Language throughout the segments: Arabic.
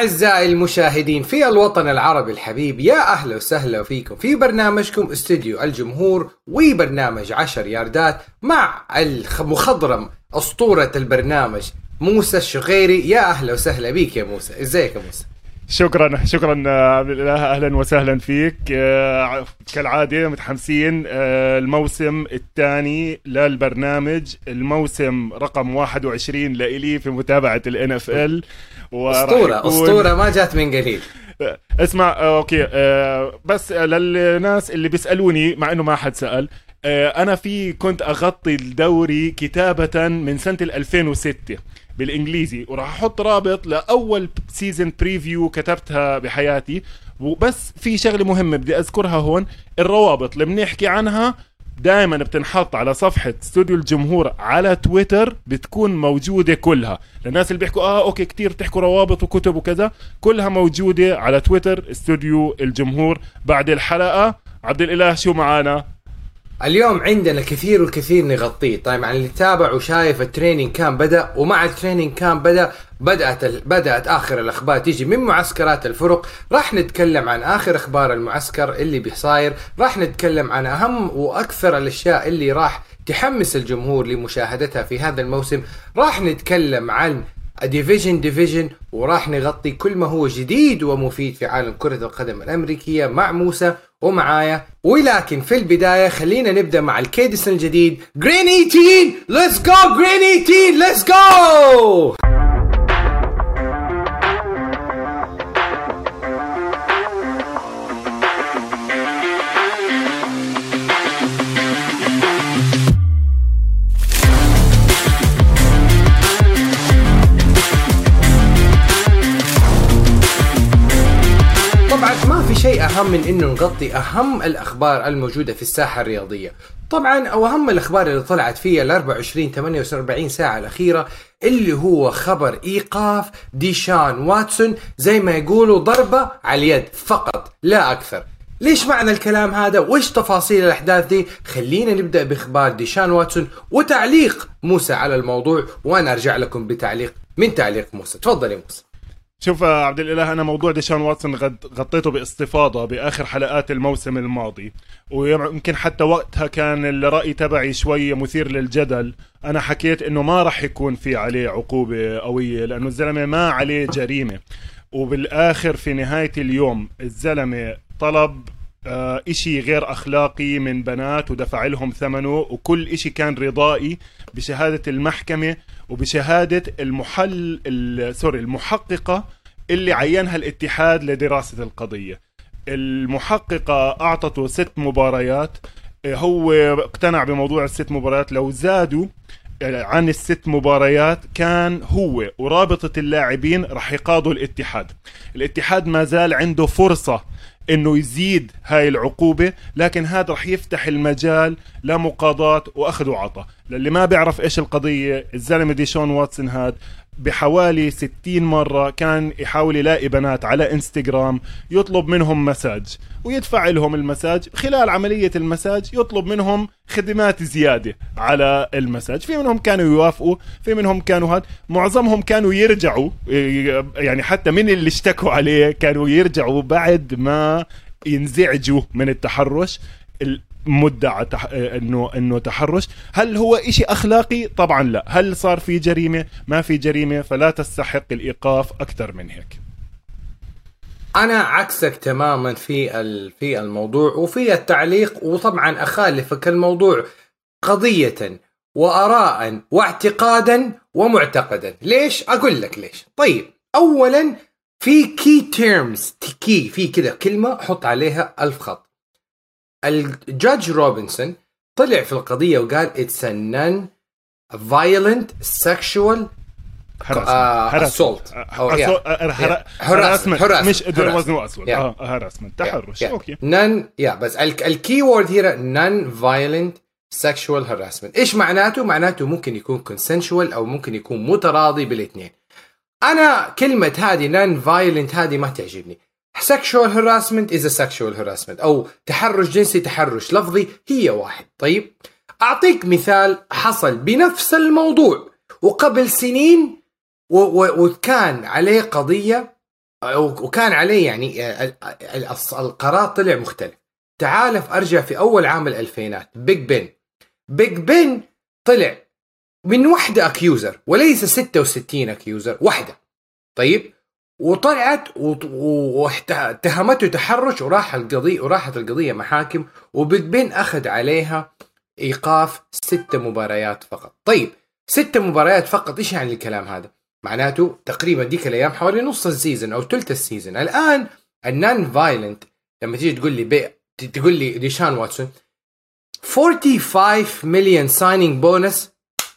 أعزائي المشاهدين في الوطن العربي الحبيب يا أهلا وسهلا فيكم في برنامجكم استوديو الجمهور وبرنامج عشر ياردات مع المخضرم أسطورة البرنامج موسى الشغيري. يا أهلا وسهلا بيك يا موسى. إزيك يا موسى؟ شكرا شكرا الإله. أهلا وسهلا فيك. آه، كالعادة متحمسين آه، الموسم الثاني للبرنامج. الموسم رقم 21 لإلي في متابعة الإن إف إل. أسطورة أسطورة ما جات من قليل. اسمع آه، okay بس للناس اللي بيسألوني مع إنه ما حد سأل أنا في كنت أغطي الدوري كتابة من سنة 2006 بالإنجليزي. وراح أحط رابط لأول season preview كتبتها بحياتي. وبس في شغلة مهمة بدي أذكرها هون. الروابط اللي بنحكي عنها دائما بتنحط على صفحة استوديو الجمهور على تويتر بتكون موجودة كلها. للناس اللي بيحكوا آه okay كتير بتحكوا روابط وكتب وكذا. كلها موجودة على تويتر استوديو الجمهور. بعد الحلقة عبد الإله شو معانا؟ اليوم عندنا كثير والكثير نغطيه. طيب عن اللي تابع وشايف ال training camp بدأ ومع ال training camp بدأ بدأت بدأت آخر الأخبار تيجي من معسكرات الفرق. راح نتكلم عن آخر أخبار المعسكر اللي بيصاير. راح نتكلم عن أهم وأكثر الأشياء اللي راح تحمس الجمهور لمشاهدتها في هذا الموسم. راح نتكلم عن division division وراح نغطي كل ما هو جديد ومفيد في عالم كرة القدم الأمريكية مع موسى ومعايا. ولكن في البداية خلينا نبدأ مع ال cadence الجديد. Green 18 let's go green 18 let's go شيء أهم من إنه نغطي أهم الأخبار الموجودة في الساحة الرياضية. طبعا أو أهم الأخبار اللي طلعت فيها ال 24 48 ساعة الأخيرة اللي هو خبر إيقاف ديشان واتسون زي ما يقولوا ضربة على اليد فقط لا أكثر. ليش معنى الكلام هذا؟ وإيش تفاصيل الأحداث دي؟ خلينا نبدأ بإخبار ديشان واتسون وتعليق موسى على الموضوع وأنا أرجع لكم بتعليق من تعليق موسى. تفضل يا موسى. شوف عبد الإله أنا موضوع ديشان واتسون غطيته باستفاضة بآخر حلقات الموسم الماضي. ويمكن حتى وقتها كان الرأي تبعي شوي مثير للجدل. أنا حكيت إنه ما راح يكون في عليه عقوبة قوية لأنه الزلمة ما عليه جريمة. وبالآخر في نهاية اليوم الزلمة طلب آه إشي غير أخلاقي من بنات ودفع لهم ثمنه وكل إشي كان رضائي بشهادة المحكمة. وبشهادة المحل سوري المحققة اللي عينها الاتحاد لدراسة القضية. المحققة أعطته ست مباريات. هو اقتنع بموضوع الست مباريات. لو زادوا آه، عن الست مباريات كان هو ورابطة اللاعبين رح يقاضوا الاتحاد. الاتحاد ما زال عنده فرصة إنه يزيد هاي العقوبة لكن هذا رح يفتح المجال لمقاضاة وأخذ وعطاء. للي ما بيعرف إيش القضية الزلمة ديشون واتسون هاد بحوالي 60 مرة كان يحاول يلاقي بنات على إنستغرام يطلب منهم مساج ويدفع لهم المساج. خلال عملية المساج يطلب منهم خدمات زيادة على المساج. في منهم كانوا يوافقوا في منهم كانوا هاد. معظمهم كانوا يرجعوا يعني حتى من اللي اشتكوا عليه كانوا يرجعوا بعد ما ينزعجوا من التحرش. مدعى تح... إنه إنه تحرش. هل هو إشي أخلاقي؟ طبعا لا. هل صار في جريمة؟ ما في جريمة فلا تستحق الإيقاف أكثر من هيك. أنا عكسك تماما في في الموضوع وفي التعليق وطبعا أخالفك الموضوع قضية وأراء واعتقادا ومعتقدا. ليش؟ أقول لك ليش. طيب اولا في key terms key في كذا كلمة حط عليها الف خط ال judge روبنسون طلع في القضية وقال it's a non-violent sexual assault harassment مش assault. آه harassment تحرش. okay no yeah بس ال key word هنا non-violent sexual harassment إيش معناته؟ معناته ممكن يكون consensual أو ممكن يكون متراضي بالاثنين. أنا كلمة هذه non-violent هذه ما تعجبني. Sexual harassment is a sexual harassment. أو تحرش جنسي تحرش لفظي هي واحد. طيب؟ أعطيك مثال حصل بنفس الموضوع وقبل سنين وكان عليه قضية وكان عليه يعني القرار طلع مختلف. تعال أرجع في أول عام الألفينات. بيج بن بيج بن طلع من وحدة accuser وليس 66 accuser وحدة. طيب؟ وطلعت واتهمته تحرش وراح القضية وراحت القضية محاكم وبيج بن أخذ عليها إيقاف ستة مباريات فقط. طيب ستة مباريات فقط إيش يعني الكلام هذا؟ معناته تقريبا ديك الأيام حوالي نص ال season أو ثلث السيزون الآن ال non-violent لما تيجي تقول لي بي... تقول لي ديشان واتسون 45 مليون signing bonus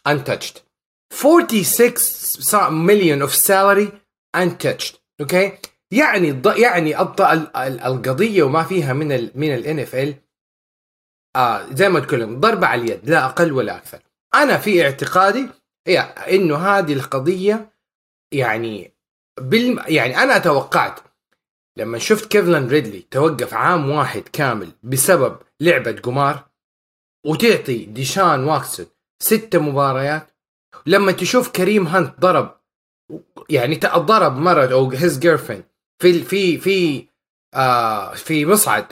untouched. 46 مليون of salary untouched okay يعني. يعني. القضية وما فيها من ال... من ال NFL آه زي ما تقول ضربة على اليد لا أقل ولا أكثر أنا في اعتقادي هي إنه هذه القضية يعني بال يعني أنا توقعت لما شفت كالفن ريدلي توقف عام واحد كامل بسبب لعبة قمار وتعطي ديشان واتسون ستة مباريات لما تشوف كريم هانت ضرب يعني ضرب مرة أو his girlfriend في في في آه في مصعد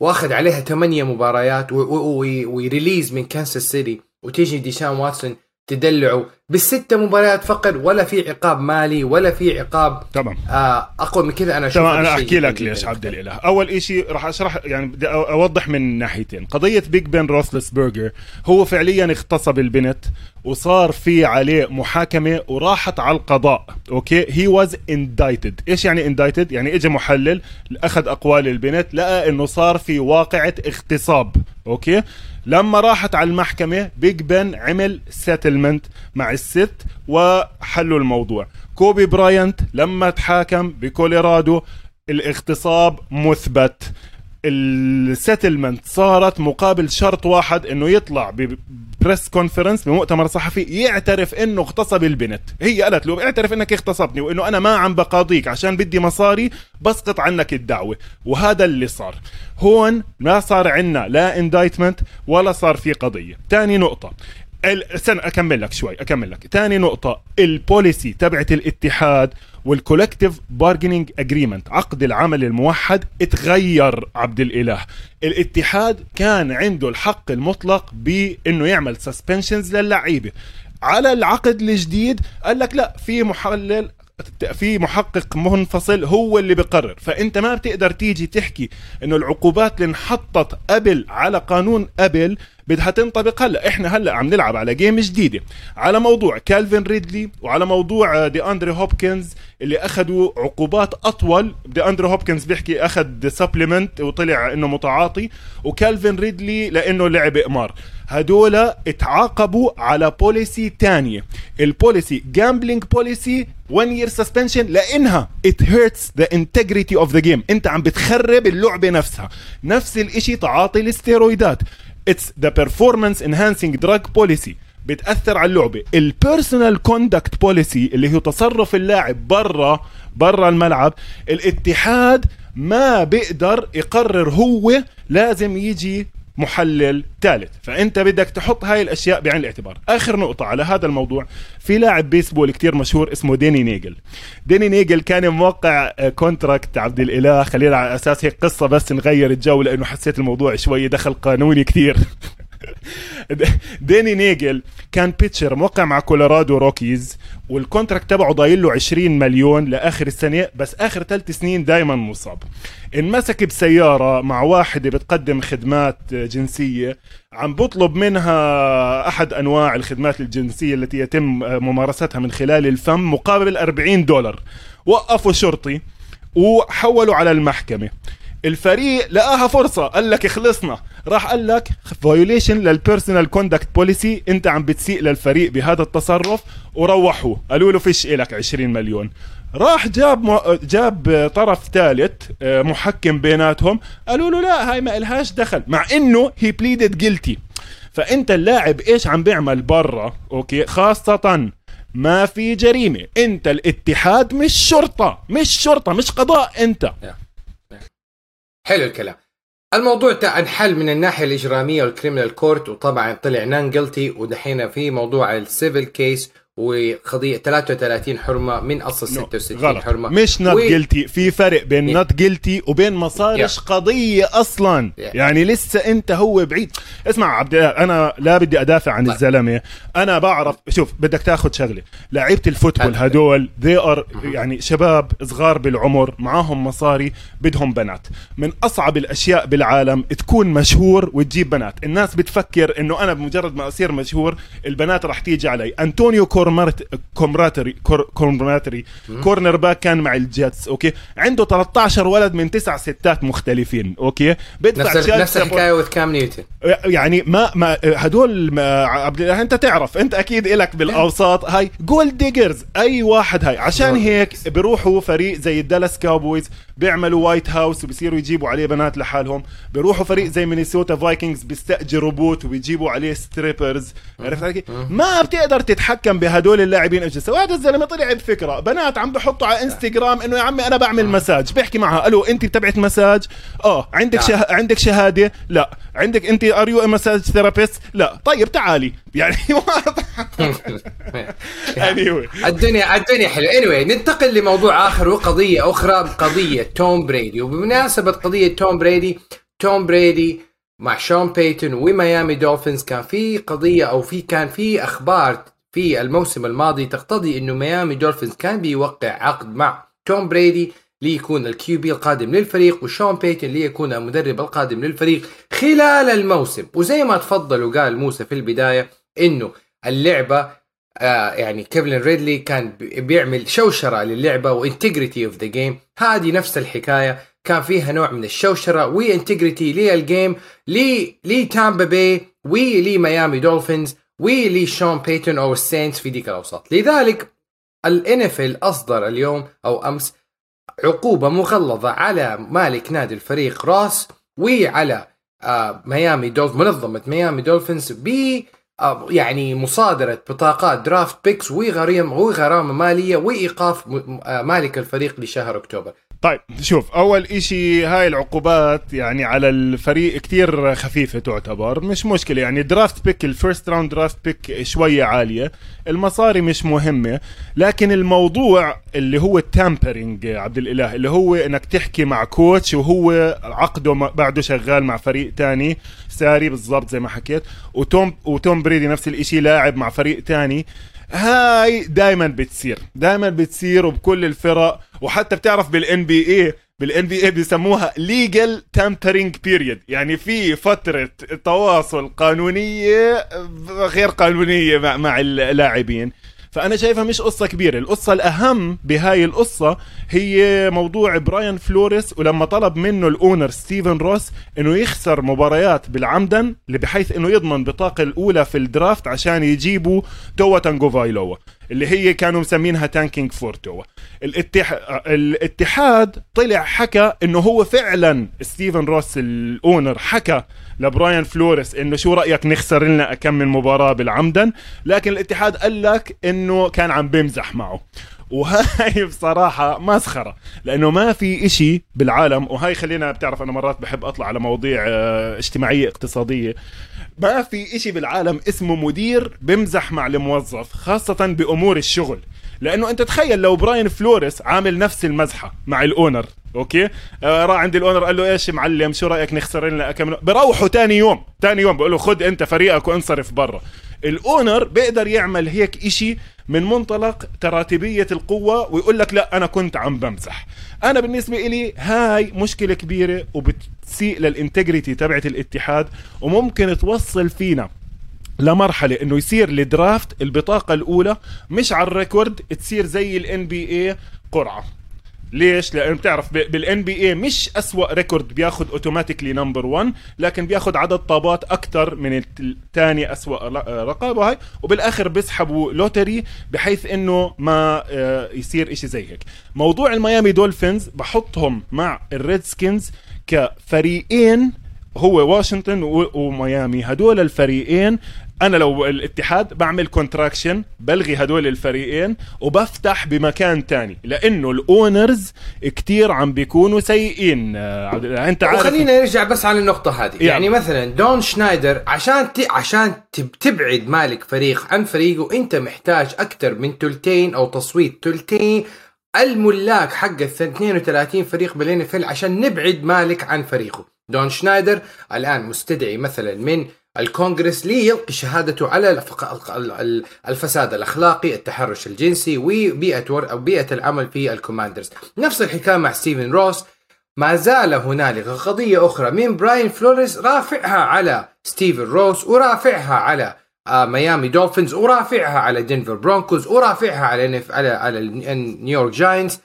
واخذ عليها ثمانية مباريات و released من كانساس سيتي وتيجي ديشان واتسون تدلعوا بالستة مباريات فقط ولا في عقاب مالي ولا في عقاب تمام. آه اقوى من كذا أنا تمام أنا أحكي لك ليش عبد الإله. أول شيء راح أشرح يعني بدي أوضح من ناحيتين. قضية بيج بن روسلس برجر هو فعليا اغتصب البنت وصار في عليه محاكمة وراحت على القضاء okay؟ he was indicted إيش يعني indicted يعني اجى محلل أخذ أقوال البنت لقى إنه صار في واقعة اغتصاب okay؟ لما راحت على المحكمة بيج بن عمل settlement مع الست وحلوا الموضوع. كوبي براينت لما تحاكم بكوليرادو الاغتصاب مثبت. ال settlement صارت مقابل شرط واحد إنه يطلع ب press conference بمؤتمر صحفي يعترف إنه اغتصب البنت. هي قالت له اعترف إنك اغتصبني وإنه أنا ما عم بقاضيك عشان بدي مصاري بسقط عنك الدعوة. وهذا اللي صار. هون ما صار عنا لا indictment ولا صار في قضية. ثاني نقطة. استنى أكمل لك شوي أكمل لك. ثاني نقطة ال policy تبعت الاتحاد وال collective bargaining agreement عقد العمل الموحد اتغير عبد الإله. الاتحاد كان عنده الحق المطلق بإنه يعمل suspensions للعيبة. على العقد الجديد قال لك لا في محلل في محقق منفصل هو اللي بقرر. فأنت ما بتقدر تيجي تحكي إنه العقوبات اللي انحطت قبل على قانون قبل بدها تنطبق هلا. إحنا هلا عم نلعب على game جديدة. على موضوع كالفين ريدلي وعلى موضوع دي أندري هوبكنز اللي أخذوا عقوبات أطول. دي أندري هوبكنز بيحكي أخذ supplement وطلع إنه متعاطي. وكالفين ريدلي لإنه لعب قمار هدول اتعاقبوا على policy تانية. ال policy gambling policy 1 year suspension لإنها it hurts the integrity of the game. أنت عم بتخرب اللعبة نفسها. نفس الإشي تعاطي ال steroids ات. It's the performance enhancing drug policy. بتأثر على اللعبة. ال personal conduct policy اللي هو تصرف اللاعب برا برا الملعب. الاتحاد ما بيقدر يقرر هو لازم يجي محلل ثالث. فأنت بدك تحط هاي الأشياء بعين الاعتبار. آخر نقطة على هذا الموضوع في لاعب بيسبول كتير مشهور اسمه ديني نيجل. ديني نيجل كان موقع contract عبد الإله خلينا على أساس هيك قصة بس نغير الجو لأنه حسيت الموضوع شوي دخل قانوني كتير. ديني نيجل كان pitcher موقع مع كولورادو روكيز. وال contract تبعه ضايل له 20 مليون لآخر السنة بس آخر ثلاث سنين دائما مصاب. انمسك بسيارة مع واحدة بتقدم خدمات جنسية عم بطلب منها أحد أنواع الخدمات الجنسية التي يتم ممارستها من خلال الفم مقابل 40 دولار. وقفوا شرطي وحولوا على المحكمة. الفريق لقاها فرصة قال لك خلصنا. راح قال لك violation لل personal conduct policy انت عم بتسيء للفريق بهذا التصرف وروحوا. قالوا له فيش إلك 20 مليون. راح جاب م... جاب طرف ثالث آه، محكم بيناتهم. قالوا له لا هاي ما إلهاش دخل مع إنه هي pleaded guilty فأنت اللاعب إيش عم بيعمل برا؟ okay خاصة ما في جريمة. أنت الاتحاد مش شرطة مش شرطة مش قضاء أنت. حلو الكلام. الموضوع انحل من الناحية الإجرامية وال criminal court وطبعا طلع non guilty ودحين في موضوع ال civil case وقضية 33 حرمة من أصل 66 غلط. حرمة. مش not و- guilty في فرق بين Yeah. not guilty وبين مصارش قضية أصلا. Yeah. يعني لسه أنت هو بعيد. اسمع عبد أنا لا بدي أدافع عن طيب. الزلمة. أنا بعرف شوف بدك تاخذ شغلة. لعيبة ال football. هدول they are يعني شباب صغار بالعمر معاهم مصاري بدهم بنات. من أصعب الأشياء بالعالم تكون مشهور وتجيب بنات. الناس بتفكر إنه أنا بمجرد ما أصير مشهور البنات رح تيجي علي. أنطونيو كورمارت كرومارتي كرومارتي corner back كان مع الجيتس okay؟ عنده 13 ولد من تسع ستات مختلفين okay؟ بدفع نفس نفس الحكاية with كام نيوتن يعني ما ما هدول ما عبد الله أنت تعرف أنت أكيد إلك بالأوساط. هاي gold diggers أي واحد هاي. عشان هيك بيروحوا فريق زي الدالاس كاوبويز بيعملوا وايت هاوس وبصيروا يجيبوا عليه بنات لحالهم. بيروحوا فريق زي مينيسوتا فايكنجز بيستأجروا boat وبيجيبوا عليه strippers عرفت علي؟ ما بتقدر تتحكم بهدول اللاعبين إيش يسوي؟ هذا الزلمة طلع بفكره بنات عم بحطوا على إنستغرام إنه يا عمي أنا بعمل مساج. بيحكي معها ألو أنت تبعت مساج؟ آه عندك لا. شه... عندك شهادة؟ لا. عندك أنت ار يو مساج ثيرابيست لا. طيب تعالي. يعني واضح anyway. الدنيا الدنيا حلوة. Anyway ننتقل لموضوع آخر وقضية أخرى قضية. توم بريدي وبمناسبة قضية توم بريدي توم بريدي مع شون بيتون وميامي دولفينز كان في قضية أو في كان في أخبار في الموسم الماضي تقتضي إنه ميامي دولفينز كان بيوقع عقد مع توم بريدي ليكون ال QB القادم للفريق وشون بيتون ليكون المدرب القادم للفريق خلال الموسم. وزي ما تفضل وقال موسى في البداية إنه اللعبة آه يعني كيفلين ريدلي كان بي- بيعمل شوشرة للعبة و integrity of the game هذه نفس الحكاية كان فيها نوع من الشوشرة و integrity لل game لي لي تامبا باي ولي ميامي دولفينز. ولي شون بيتون أو السينتس في ديك الأوساط. لذلك الان أصدر اليوم أو أمس عقوبة مغلظة على مالك نادي الفريق راس وعلى آه ميامي دولف منظمة ميامي دولفينز ب آه، يعني مصادرة بطاقات draft picks وغرامة مالية وإيقاف آه، مالك الفريق لشهر أكتوبر. طيب شوف أول إشي هاي العقوبات يعني على الفريق كتير خفيفة تعتبر مش مشكلة يعني draft pick ال first round draft pick شوية عالية المصاري مش مهمة لكن الموضوع اللي هو ال tampering عبد الإله اللي هو إنك تحكي مع coach وهو عقده بعده شغال مع فريق تاني ساري بالضبط زي ما حكيت وتوم وتوم بريدي نفس الإشي لاعب مع فريق تاني هاي دائما بتصير. دائما بتصير وبكل الفرق. وحتى بتعرف بال NBA بال NBA بيسموها legal tampering period يعني في فترة تواصل قانونية غير قانونية مع, مع اللاعبين. فأنا شايفها مش قصة كبيرة. القصة الأهم بهاي القصة هي موضوع براين فلوريس ولما طلب منه ال owner ستيفن روس إنه يخسر مباريات بالعمدن بحيث إنه يضمن بطاقة الأولى في ال draft عشان يجيبوا توا تاغوفايلوا اللي هي كانوا مسمينها tanking for توا الاتح... الاتحاد طلع حكى إنه هو فعلا ستيفن روس ال owner حكى لبراين فلوريس إنه شو رأيك نخسر لنا كم من مباراة بالعمدن لكن الاتحاد قال لك إنه كان عم بمزح معه. وهاي بصراحة مسخرة لأنه ما في إشي بالعالم وهاي خلينا بتعرف أنا مرات بحب أطلع على مواضيع آه، اجتماعية اقتصادية ما في إشي بالعالم اسمه مدير بمزح مع الموظف خاصة بأمور الشغل. لأنه أنت تخيل لو براين فلوريس عامل نفس المزحة مع ال owner okay؟ آه راح عند ال owner قال له إيش معلم شو رأيك نخسر لنا كم؟ بروحوا تاني يوم تاني يوم بقول له خد أنت فريقك وانصرف برا. ال owner بيقدر يعمل هيك إشي من منطلق تراتبية القوة ويقول لك لا أنا كنت عم بمزح. أنا بالنسبة إلي هاي مشكلة كبيرة وبتسيء لل integrity تبعت الاتحاد وممكن توصل فينا لمرحلة إنه يصير ال draft البطاقة الأولى مش على ال record تصير زي ال NBA قرعة ليش؟ لأنه بتعرف بال NBA مش أسوأ record بياخد automatically number 1 لكن بياخد عدد طابات أكثر من الثاني أسوأ رقابة هاي وبالآخر بيسحبوا lottery بحيث إنه ما آه، يصير إشي زي هيك موضوع الميامي دولفينز بحطهم مع الريد سكينز كفريقين هو واشنطن وميامي هدول الفريقين أنا لو الاتحاد بعمل contraction بلغي هدول الفريقين وبفتح بمكان تاني لأنه ال owners كتير عم بيكونوا سيئين آه،. أنت عارف وخلينا نرجع بس على النقطة هذه يعني. يعني مثلا دان سنايدر عشان ت... عشان تب... تبعد مالك فريق عن فريقه أنت محتاج أكثر من تلتين أو تصويت تلتين الملاك حق ال 32 فريق بال NFL عشان نبعد مالك عن فريقه دان سنايدر الآن مستدعي مثلا من الكونغرس ليلقي شهادته على الفساد الأخلاقي، التحرش الجنسي وبيئة ور... أو بيئة العمل في الكوماندرز. نفس الحكاية مع ستيفن روس ما زال هنالك قضية أخرى من براين فلوريس رافعها على ستيفن روس ورافعها على ميامي دولفينز ورافعها على دنفر برونكوز ورافعها على NF على على نيويورك جاينتس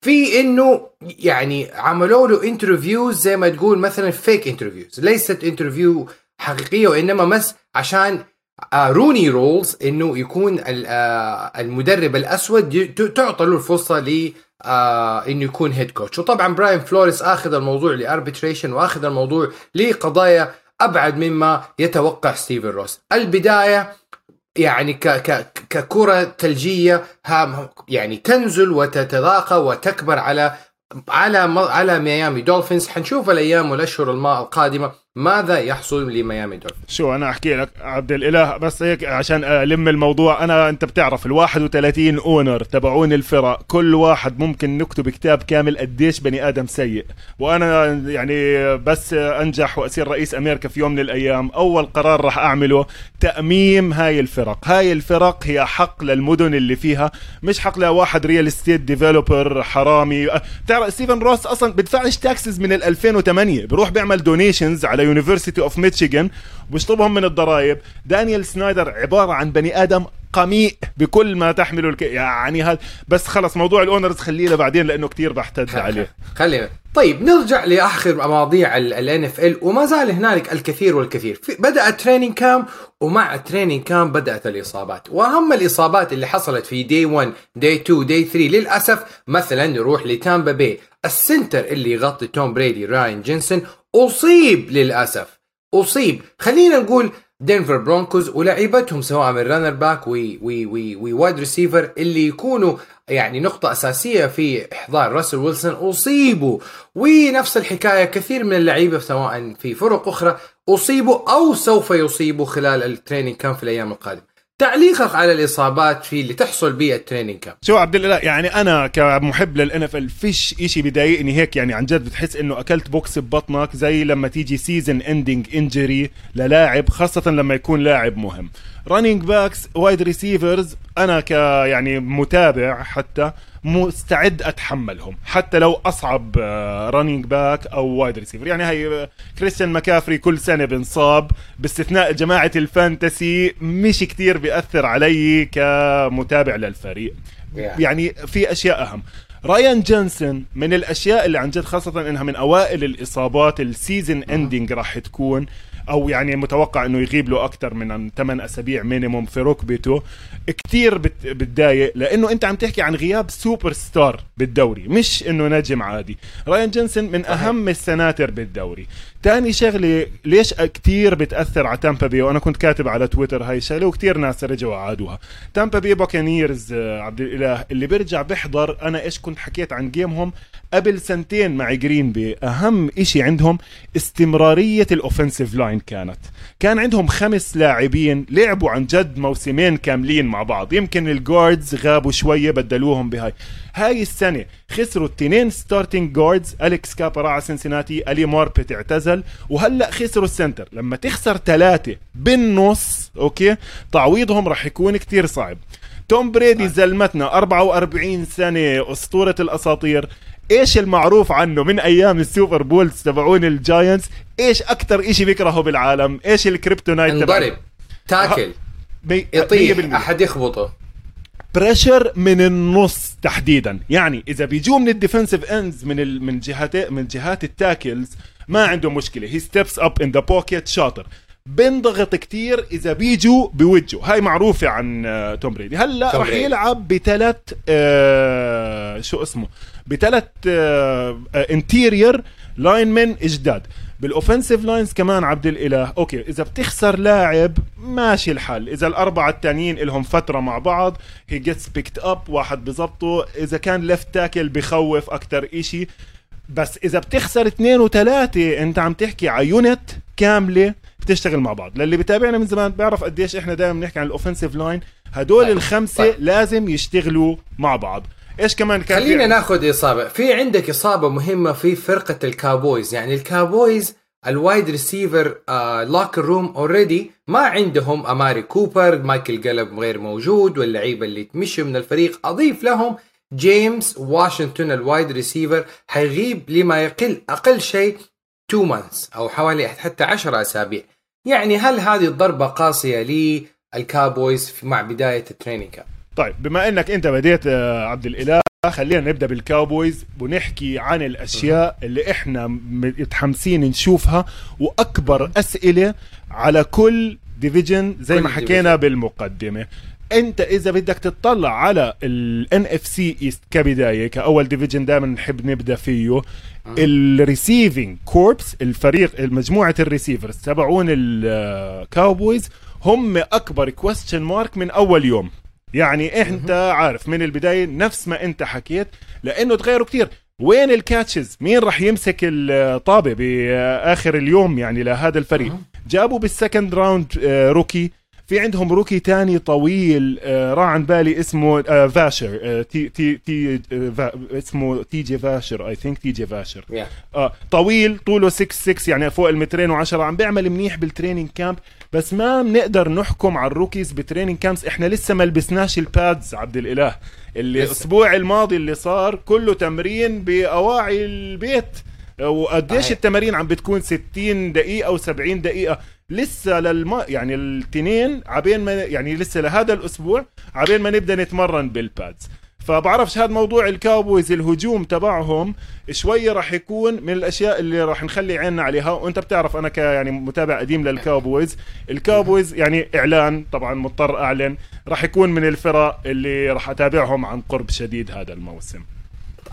في إنه يعني عملوا له interviews زي ما تقول مثلا fake interviews ليست interview حقيقية وإنما بس عشان آه Rooney rules إنه يكون آه المدرب الأسود تعطى له الفرصة ل آه إنه يكون head coach وطبعا براين فلوريس آخذ الموضوع ل arbitration وآخذ الموضوع لقضايا أبعد مما يتوقع ستيفن روس. البداية يعني ككرة ثلجيه يعني تنزل وتتضاقى وتكبر على على على ميامي دولفينز. حنشوف الأيام والأشهر القادمة. ماذا يحصل لميامي دولفينز شو أنا أحكي لك عبد الإله بس هيك عشان ألم الموضوع. أنا أنت بتعرف ال 31 owner تبعون الفرق كل واحد ممكن نكتب كتاب كامل قديش بني آدم سيء. وأنا يعني بس أنجح وأصير رئيس أمريكا في يوم من الأيام. أول قرار راح أعمله تأميم هاي الفرق. هاي الفرق هي حق للمدن اللي فيها مش حق لواحد real estate developer حرامي. بتعرف ستيفن روس أصلا بدفعش taxes من ال 2008 بيروح بيعمل donations على University of Michigan وبيشطبهم من الضرائب. دانيال سنايدر عبارة عن بني آدم قميء بكل ما تحمله الك... يعني هذا. بس خلص موضوع ال owners خليه لبعدين لأنه كتير بحتد عليه. خلينا طيب نرجع لآخر مواضيع ال NFL وما زال هنالك الكثير والكثير. بدأ ال training camp ومع ال training camp بدأت الإصابات. وأهم الإصابات اللي حصلت في day 1 day 2 day 3 للأسف مثلا نروح لتامبا بي ال center اللي يغطي توم بريدي راين جينسن أصيب للأسف أصيب. خلينا نقول دنفر برونكوز ولاعيبتهم سواء من running back وي وي وي وي wide receiver اللي يكونوا يعني نقطة أساسية في إحضار راسل ويلسون أصيبوا. ونفس الحكاية كثير من اللعيبة سواء في فرق أخرى أصيبوا أو سوف يصيبوا خلال ال training camp في الأيام القادمة. تعليقك على الإصابات في اللي تحصل بال training camp شو عبد الله يعني أنا كمحب لل NFL فيش إشي بضايقني هيك يعني عن جد بتحس إنه أكلت بوكس ببطنك زي لما تيجي season ending injury للاعب خاصة لما يكون لاعب مهم. running backs wide receivers أنا ك يعني متابع حتى. مستعد أتحملهم حتى لو أصعب running back أو wide receiver يعني هي آه، كريستيان مكافري كل سنة بنصاب. باستثناء جماعة ال fantasy مش كتير بيأثر علي كمتابع للفريق. Yeah. يعني في أشياء أهم. راين جينسن من الأشياء اللي عن جد خاصة إنها من أوائل الإصابات ال season ending راح تكون. أو يعني متوقع إنه يغيب له أكثر من 8 أسابيع minimum في ركبته كتير بت- بتضايق لأنه أنت عم تحكي عن غياب سوبر ستار بالدوري مش إنه نجم عادي. راين جينسن من أهم السناتر بالدوري. تاني شغلة ليش كتير بتأثر على تامبا بي؟ وأنا كنت كاتب على تويتر هاي الشغلة وكتير ناس رجعوا عادوها. تامبا بي باكانيرز آه، عبد الإله اللي بيرجع بيحضر أنا إيش كنت حكيت عن جيمهم؟ قبل سنتين مع جرين بي أهم إشي عندهم استمرارية ال offensive line كانت. كان عندهم خمس لاعبين لعبوا عن جد موسمين كاملين مع بعض. يمكن ال guards غابوا شوية بدلوهم بهاي. هاي السنة خسروا التنين starting guards أليكس كابا راح على سنسناتي ألي ماربت اعتزل وهلأ خسروا ال center لما تخسر ثلاثة بالنص أوكي تعويضهم راح يكون كتير صعب. توم بريدي زلمتنا 44 سنة أسطورة الأساطير. إيش المعروف عنه من أيام السوبر بولز تبعون الجاينتس؟ إيش أكثر إشي بيكرهه بالعالم؟ إيش ال kryptonite انضرب. تاكل. يطيح. أحد يخبطه. pressure من النص تحديدا. يعني إذا بيجوا من ال defensive ends من ال... من جهات من جهات ال tackles ما عنده مشكلة. he steps up in the pocket شاطر. بنضغط كتير إذا بيجوا بوجهه. هاي معروفة عن آه، توم بريدي. هلأ بريدي. يلعب بثلاث آه شو اسمه؟ بثلاث آه interior line من جداد بال offensive lines كمان عبد الإله. أوكي إذا بتخسر لاعب ماشي الحل. إذا الأربعة التانيين لهم فترة مع بعض he gets picked up واحد بزبطه. إذا كان left tackle بخوف أكتر إشي. بس إذا بتخسر اثنين وثلاثة أنت عم تحكي على unit كاملة بتشتغل مع بعض. للي بتابعنا من زمان بيعرف قديش إحنا دائما بنحكي عن ال offensive line هدول طيب. الخمسة طيب. لازم يشتغلوا مع بعض. إيش كمان كان خلينا في- ناخذ إصابة. في عندك إصابة مهمة في فرقة الكاوبويز يعني الكاوبويز ال wide receiver آه locker room already ما عندهم. أماري كوبر مايكل جالب غير موجود واللعيبة اللي تمشوا من الفريق. أضيف لهم جيمس واشنطن ال wide receiver حيغيب لما يقل أقل شيء 2 months أو حوالي حتى 10 أسابيع. يعني هل هذه الضربة قاسية للكاوبويز مع بداية ال training camp طيب بما إنك أنت بديت آه، عبد الإله خلينا نبدأ بالكاوبويز ونحكي عن الأشياء اللي إحنا متحمسين نشوفها وأكبر أسئلة على كل division زي كل ما حكينا بالمقدمة. انت اذا بدك تطلع على ال NFC East كبداية كأول division دائما نحب نبدأ فيه ال receiving corps الفريق مجموعة ال receivers تبعون الكاوبويز هم أكبر question mark من أول يوم. يعني أنت عارف من البداية نفس ما أنت حكيت لأنه تغيروا كتير. وين ال catches مين راح يمسك الطابه بآخر اليوم يعني لهذا الفريق؟ جابوا بال second round آه، rookie في عندهم rookie تاني طويل آه، راح عن بالي اسمه فاشر T T T اسمه T.J. فاشر I think T.J. فاشر. آه طويل طوله 6 6 يعني فوق المترين و10 عم بيعمل منيح بال training camp بس ما بنقدر نحكم على ال rookies ب training camps إحنا لسه ما لبسناش ال pads عبد الإله اللي. الأسبوع الماضي اللي صار كله تمرين بأواعي البيت وقديش. التمارين عم بتكون 60 دقيقة و70 دقيقة لسه للما يعني التنين عبين ما يعني لسه لهذا الأسبوع عبين ما نبدأ نتمرن بال pads. فبعرفش هذا موضوع الكاوبويز الهجوم تبعهم شوية راح يكون من الأشياء اللي راح نخلي عيننا عليها. وأنت بتعرف أنا ك يعني متابع قديم للكاوبويز. الكاوبويز يعني إعلان طبعا مضطر أعلن راح يكون من الفرق اللي راح أتابعهم عن قرب شديد هذا الموسم.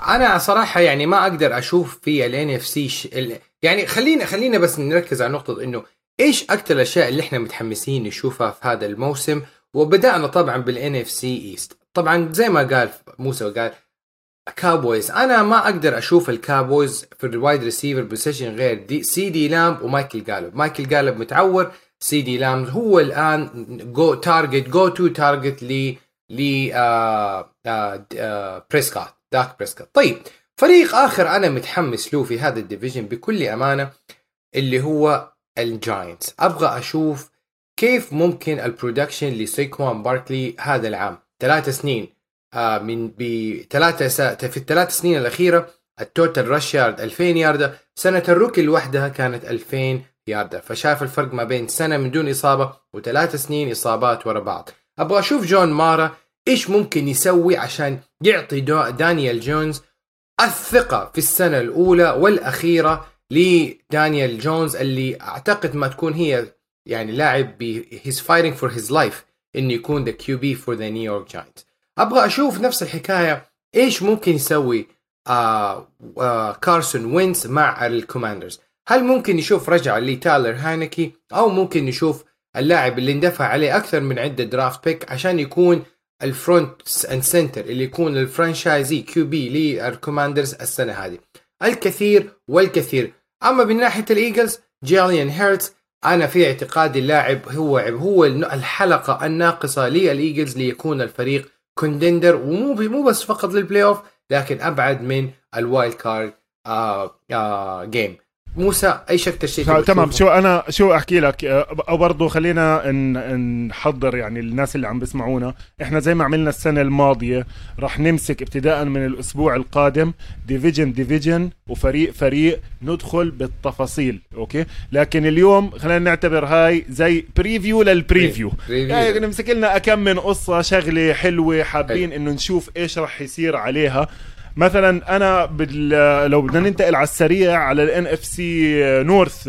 أنا صراحة يعني ما أقدر أشوف في ال NFC يعني خلينا خلينا بس نركز على نقطة إنه إيش أكثر الأشياء اللي إحنا متحمسين نشوفها في هذا الموسم؟ وبدأنا طبعا بال NFC East طبعا زي ما قال موسى قال كابويز أنا ما أقدر أشوف الكابويز في ال wide receiver position غير دي سي دي لامب ومايكل جالب مايكل جالب متعور. سي دي لامب هو الآن go target go-to target ل ل بريسكوت داك بريسكوت طيب فريق آخر أنا متحمس له في هذا ال division بكل أمانة اللي هو الجاينتس أبغى أشوف كيف ممكن ال production لسيكوان باركلي هذا العام ثلاث سنين آه من بثلاثة. في الثلاث سنين الأخيرة ال total rush yard 2000 ياردة سنة ال rookie لوحدها كانت 2000 ياردة فشاف الفرق ما بين سنة من دون إصابة وثلاث سنين إصابات ورا بعض أبغى أشوف جون مارا إيش ممكن يسوي عشان يعطي. دانيال جونز الثقة في السنة الأولى والأخيرة لدانيال جونز اللي أعتقد ما تكون هي يعني لاعب he's fighting for his life إنه يكون the QB for the New York Giants. أبغى أشوف نفس الحكاية إيش ممكن يسوي آه آه كارسون وينز مع الكوماندرز؟ هل ممكن نشوف رجعة لتايلر هاينكي أو ممكن نشوف اللاعب اللي اندفع عليه أكثر من عدة draft pick عشان يكون ال front and center اللي يكون ال franchise QB للكوماندرز السنة هذه؟ الكثير والكثير. أما من ناحية الإيجلز جيلين هيرتز أنا في اعتقادي اللاعب هو هو الحلقة الناقصة للإيجلز ليكون الفريق contender ومو مو بس فقط لل playoff لكن أبعد من ال wild card game موسى إيش أكثر شيء تمام؟ شو؟ أنا شو أحكي لك؟ آه، أو برضه خلينا نحضر يعني الناس اللي عم بيسمعونا. إحنا زي ما عملنا السنة الماضية راح نمسك ابتداء من الأسبوع القادم division division وفريق فريق ندخل بالتفاصيل okay؟ لكن اليوم خلينا نعتبر هاي زي preview لل preview review. يعني نمسك لنا كم من قصة شغلة حلوة حابين إنه نشوف إيش راح يصير عليها. مثلا أنا بال... لو بدنا ننتقل على السريع على ال NFC North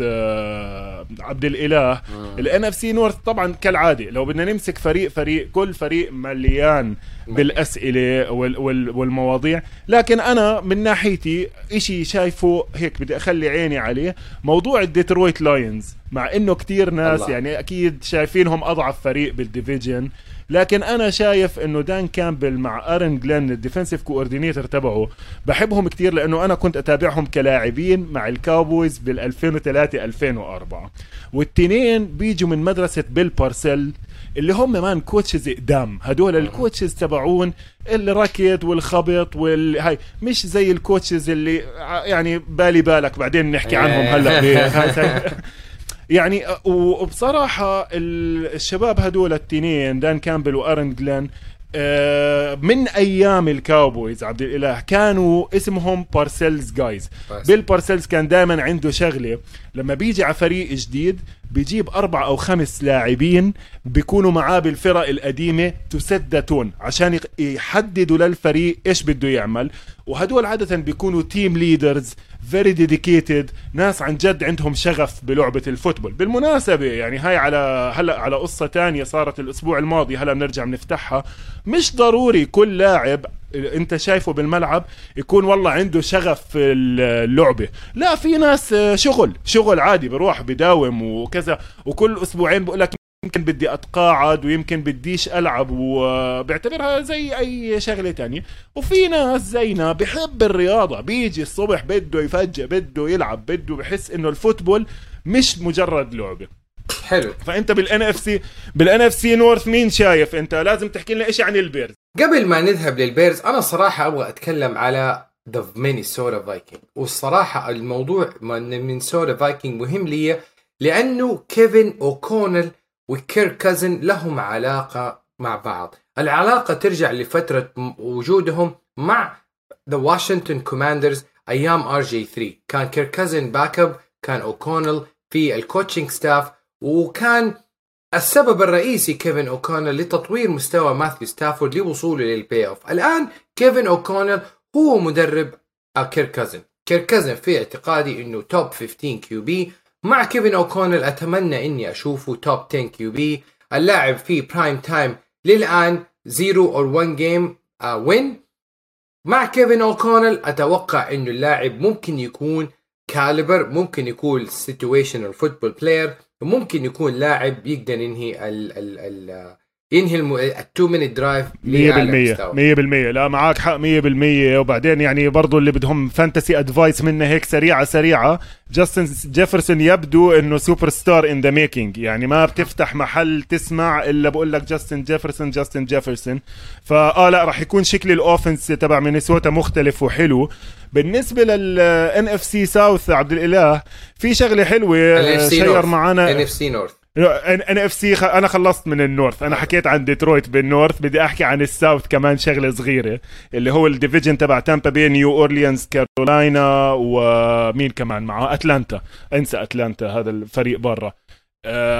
عبد الإله. ال NFC North طبعا كالعادة لو بدنا نمسك فريق فريق كل فريق مليان بالأسئلة وال وال والمواضيع. لكن أنا من ناحيتي إشي شايفه هيك بدي أخلي عيني عليه موضوع ال Detroit Lions مع إنه كتير ناس الله. يعني أكيد شايفينهم أضعف فريق بال division. لكن أنا شايف إنه دان كامبل مع أرن جلين ال defensive coordinator تبعه بحبهم كتير لأنه أنا كنت أتابعهم كلاعبين مع ال Cowboys بال 2003 2004 والتنين بيجوا من مدرسة بيل بارسيل اللي هم man coaches اقدام هدول ال coaches تبعون الركض والخبط والهاي مش زي ال coaches اللي يعني بالي بالك بعدين نحكي عنهم هلا. يعني وبصراحة الشباب هدول التنين دان كامبل وأرن جلين من أيام ال Cowboys عبد الإله كانوا اسمهم Parcells guys. بيل بارسيلز كان دائما عنده شغلة لما بيجي على فريق جديد بيجيب أربع أو خمس لاعبين بيكونوا معاه بالفرق القديمة to set tone عشان يحددوا للفريق إيش بده يعمل. وهدول عادة بيكونوا team leaders very dedicated ناس عن جد عندهم شغف بلعبة ال football. بالمناسبة يعني هاي على هلا على قصة تانية صارت الأسبوع الماضي هلا بنرجع بنفتحها. مش ضروري كل لاعب انت شايفه بالملعب يكون والله عنده شغف في اللعبة. لا في ناس شغل شغل عادي بروح بداوم وكذا وكل أسبوعين بقول لك يمكن بدي أتقاعد ويمكن بديش ألعب وبعتبرها زي أي شغلة تانية. وفي ناس زينا بحب الرياضة بيجي الصبح بده يفجأ بده يلعب بده بحس إنه الفوتبول مش مجرد لعبة. حلو. فأنت بال NFC بال NFC North مين شايف أنت؟ لازم تحكي لنا شيء عن ال Bears. قبل ما نذهب لل Bears أنا صراحة أبغى أتكلم على the Minnesota Vikings والصراحة الموضوع من Minnesota Vikings مهم لي لأنه كيفن اوكونل وكيرك كازنز لهم علاقة مع بعض. العلاقة ترجع لفترة وجودهم مع the Washington Commanders أيام RG 3 كان كيرك كازنز back up كان اوكونل في ال coaching staff وكان السبب الرئيسي كيفن اوكونل لتطوير مستوى ماثيو ستافورد لوصوله للبي اوف الآن كيفن اوكونل هو مدرب كيرك كازنز. كيرك كازنز في اعتقادي إنه top 15 QB مع كيفن اوكونل أتمنى إني أشوفه top 10 QB اللاعب في prime time للآن 0 or 1 game win مع كيفن اوكونل أتوقع إنه اللاعب ممكن يكون caliber ممكن يكون situational football player ممكن يكون لاعب يقدر ينهي ال ال ال ينهي ال two minute drive 100% 100% لا معك حق 100% وبعدين يعني برضو اللي بدهم fantasy advice منا هيك سريعة سريعة. جاستن جيفرسون يبدو إنه superstar in the making يعني ما بتفتح محل تسمع إلا بقول لك جاستن جيفرسون جاستن جيفرسون. فاه لا راح يكون شكل ال offense تبع Minnesota مختلف وحلو. بالنسبة لل NFC South عبد الإله في شغلة حلوة شير معنا ان اف سي نورث ان إف سي أنا خلصت من ال North. أنا حكيت عن ديترويت بال North. بدي أحكي عن ال South كمان شغلة صغيرة اللي هو ال division تبع Tampa Bay نيو أورليانز كارولاينا ومين كمان معه؟ أتلانتا. انسى أتلانتا هذا الفريق برا.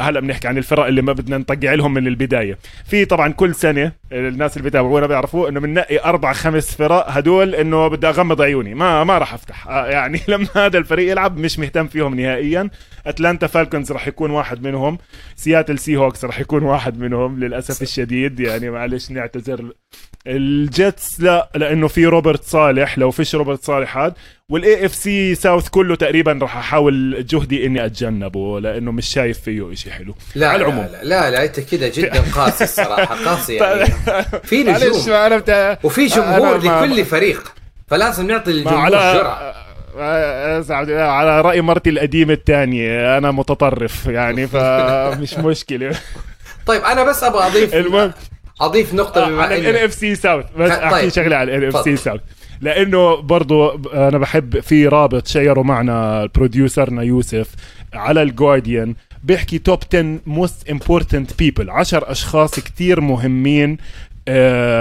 هلا بنحكي عن الفرق اللي ما بدنا نطقع لهم من البداية. في طبعا كل سنة الناس اللي بيتابعونا بيعرفوا إنه بننقي أربع خمس فرق هدول إنه بدي أغمض عيوني. ما ما راح أفتح. آه، يعني لما هذا الفريق يلعب مش مهتم فيهم نهائيا. Atlanta Falcons راح يكون واحد منهم. Seattle Seahawks راح يكون واحد منهم للأسف الشديد. يعني معلش نعتذر. ال Jets لا لأنه في روبرت صالح لو فيش روبرت صالح هذا وال AFC South كله تقريبا راح أحاول جهدي إني أتجنبه لأنه مش شايف فيه شيء حلو. لا على العموم. لا لا, لا أنت كده جدا قاسي الصراحة قاسي يعني. في نجوم. وفي جمهور لكل فريق فلازم نعطي الجمهور على... جرعه على رأي مرتي القديمه الثانية أنا متطرف يعني فمش مشكلة. طيب أنا بس أبغى أضيف المهم. أضيف نقطة آه على ال NFC South بس طيب. أحكي شغلة على ال NFC South لأنه برضو أنا بحب في رابط شيره معنا producer نا يوسف على الجارديان بيحكي top 10 most important people 10 أشخاص كتير مهمين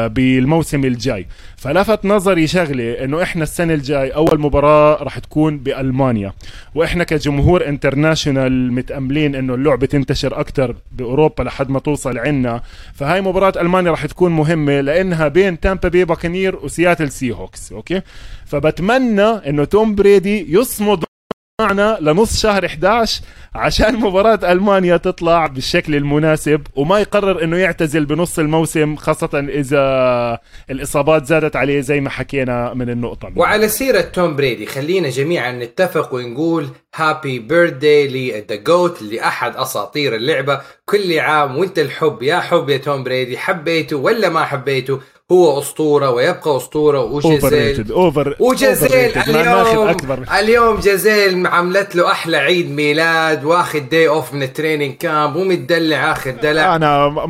بالموسم الجاي. فلفت نظري شغلة إنه إحنا السنة الجاي أول مباراة راح تكون بألمانيا. وإحنا كجمهور international متأملين إنه اللعبة تنتشر أكثر بأوروبا لحد ما توصل عنا. فهاي مباراة ألمانيا راح تكون مهمة لأنها بين Tampa Bay Buccaneers و Seattle Seahawks okay؟ فبتمنى إنه توم بريدي يصمد معنا لنص شهر 11 عشان مباراة ألمانيا تطلع بالشكل المناسب وما يقرر إنه يعتزل بنص الموسم خاصة إذا الإصابات زادت عليه زي ما حكينا من النقطة. وعلى سيرة توم بريدي خلينا جميعا نتفق ونقول happy birthday ل the GOAT لأحد أساطير اللعبة كل عام وأنت الحب يا حب يا توم بريدي حبيته ولا ما حبيته هو أسطورة ويبقى أسطورة وجازيل over وجازيل اليوم. اليوم جازيل عملت له أحلى عيد ميلاد واخذ day off من ال training camp ومتدلع آخر دلع أنا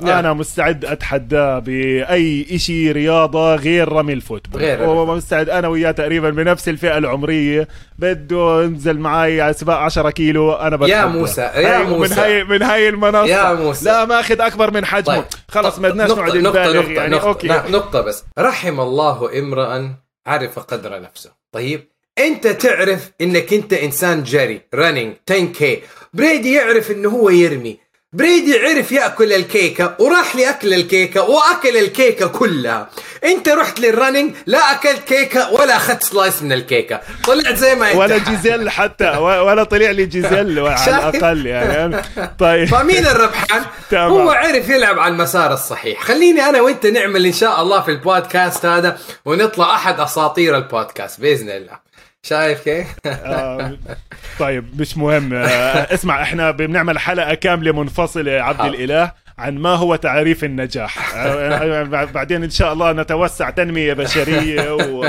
نعم. أنا مستعد اتحداه بأي شيء رياضة غير رمي ال football. غير ومستعد أنا وياه تقريبا بنفس الفئة العمرية. بده ينزل معي على سباق 10 كيلو أنا بتحدى. يا موسى يا موسى من هاي من هاي المنصة. يا موسى. لا ماخذ أكبر من حجمه. طيب. خلص ما بدناش نقعد نقطة, نقطة, يعني. نقطة, أوكي. نقطة بس. رحم الله امرا عرف قدر نفسه. طيب أنت تعرف إنك أنت إنسان جري running 10 K بريدي يعرف إنه هو يرمي. بريدي عرف يأكل الكيكة وراح لأكل الكيكة وأكل الكيكة كلها. أنت رحت لل running لا أكلت كيكة ولا أخذت slice من الكيكة. طلعت زي ما أنت. ولا جيزيل حتى ولا طلع لي جيزيل على الأقل يعني. طيب. فمين الربحان؟ هو عرف يلعب على المسار الصحيح. خليني أنا وأنت نعمل إن شاء الله في البودكاست هذا ونطلع أحد أساطير البودكاست بإذن الله. شايف كيف؟ آه طيب مش مهم. آه اسمع إحنا بنعمل حلقة كاملة منفصلة عبد الإله عن ما هو تعريف النجاح. آه، بعدين إن شاء الله نتوسع تنمية بشرية و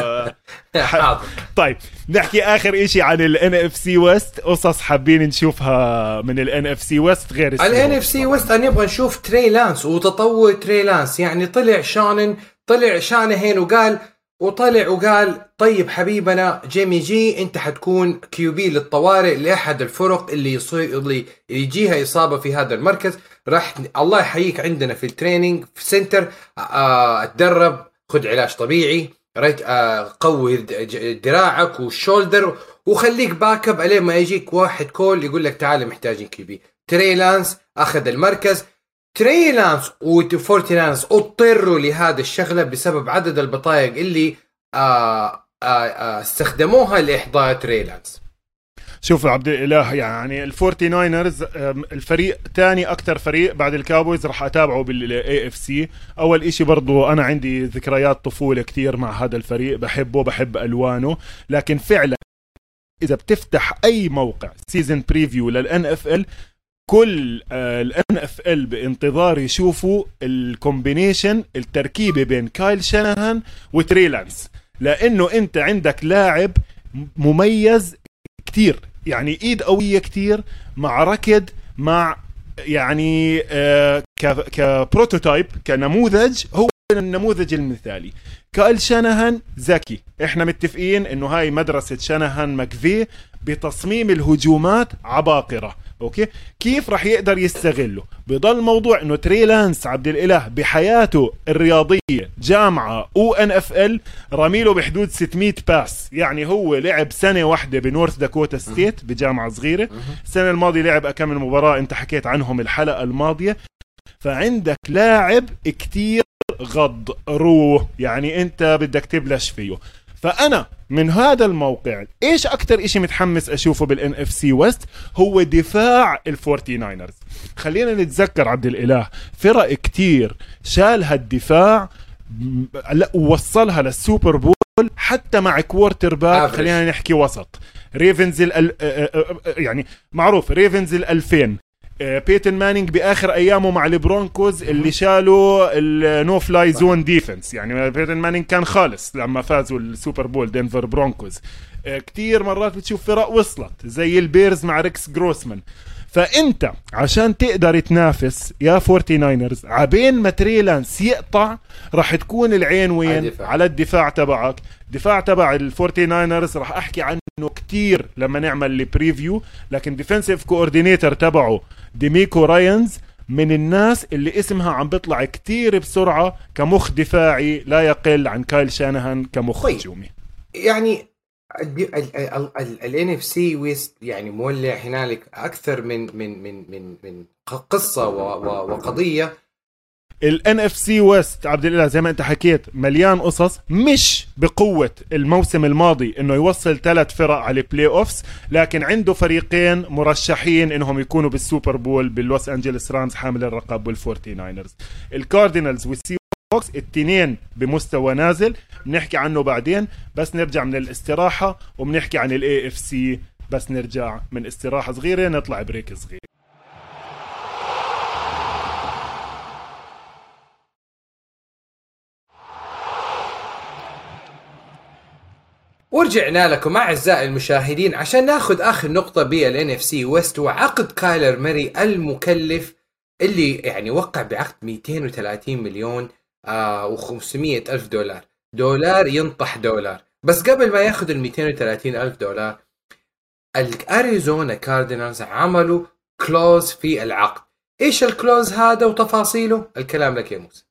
طيب نحكي آخر شيء عن ال NFC West قصص حابين نشوفها من ال NFC West غير ال NF C West أنا نبغى نشوف تري لانس وتطور تري لانس يعني طلع شانن طلع شانهين وقال وطلع وقال طيب حبيبنا جيمي جي أنت حتكون QB للطوارئ لأحد الفرق اللي يصير اللي يجيها إصابة في هذا المركز. راح الله يحييك عندنا في ال training في center آه اتدرب خذ علاج طبيعي ريت آه قوي دراعك وال shoulder وخليك backup ما يجيك واحد call يقول لك تعال محتاجين QB. تريلانس أخذ المركز تريلانس و Forty Niners اضطروا لهذا الشغلة بسبب عدد البطايق اللي آه، آه، آه، استخدموها لإحضار تريلانس. شوف عبد الإله يعني ال Forty Niners الفريق ثاني أكثر فريق بعد ال Cowboys راح أتابعه بال NFC. أول إشي برضو أنا عندي ذكريات طفولة كثير مع هذا الفريق بحبه بحب ألوانه. لكن فعلا إذا بتفتح أي موقع season preview لل NFL كل ال NFL بانتظار يشوفوا ال combination التركيبة بين كايل شانهان وتريلانس لأنه أنت عندك لاعب مميز كتير يعني إيد قوية كتير مع ركض مع يعني آه ك prototype كنموذج هو النموذج المثالي. كايل شانهان ذكي. إحنا متفقين إنه هاي مدرسة شانهان مكفي بتصميم الهجومات عباقرة. أوكي؟ كيف راح يقدر يستغله؟ بضل موضوع إنه تري لانس عبد الإله بحياته الرياضية جامعة أو NFL رميله بحدود 600 pass. يعني هو لعب سنة واحدة ب North Dakota State بجامعة صغيرة. السنة الماضية لعب كم مباراة أنت حكيت عنهم الحلقة الماضية. فعندك لاعب كتير غض روح يعني أنت بدك تبلش فيه. فأنا من هذا الموقع. إيش أكثر إشي متحمس أشوفه بال NFC West هو دفاع ال Forty Niners خلينا نتذكر عبد الإله فرق كتير شال هالدفاع ووصلها لل Super Bowl حتى مع quarterback خلينا نحكي وسط. Ravens يعني معروف Ravens ال 2000 بيتن مانينج بآخر أيامه مع ال Broncos اللي شالوا ال no fly zone defense. يعني بيتن مانينج كان خالص لما فازوا ال Super Bowl Denver Broncos. كتير مرات بتشوف فرق وصلت زي ال Bears مع ريكس جروسمان. فأنت عشان تقدر تنافس يا Forty Niners عبين ما تريلانس يقطع راح تكون العين وين؟ على الدفاع تبعك. دفاع تبع ال Forty Niners راح أحكي عنه كتير لما نعمل ال preview لكن defensive coordinator تبعه ديميكو راينز من الناس اللي اسمها عم بيطلع كتير بسرعة كمخ دفاعي لا يقل عن كايل شانهان كمخ طيب. هجومي. يعني ال NFC West يعني مولع هنالك أكثر من من من من من قصة وقضية. ال NFC West عبد الإله زي ما أنت حكيت مليان قصص مش بقوة الموسم الماضي إنه يوصل ثلاث فرق على ال playoffs لكن عنده فريقين مرشحين إنهم يكونوا بال Super Bowl بال Los Angeles Rams حامل اللقب وال Forty Niners. ال Cardinals وال Seahawks التنين بمستوى نازل بنحكي عنه بعدين بس نرجع من الاستراحة وبنحكي عن ال AFC بس نرجع من استراحة صغيرة نطلع break صغير. ورجعنا لكم أعزائي المشاهدين عشان ناخذ آخر نقطة بال NFC West وعقد كايلر ماري المكلف اللي يعني وقع بعقد 230 مليون آه و500 ألف دولار. دولار ينطح دولار. بس قبل ما ياخذ ال 230 ألف دولار ال Arizona Cardinals عملوا clause في العقد. إيش ال clause هذا وتفاصيله؟ الكلام لك يا موسى.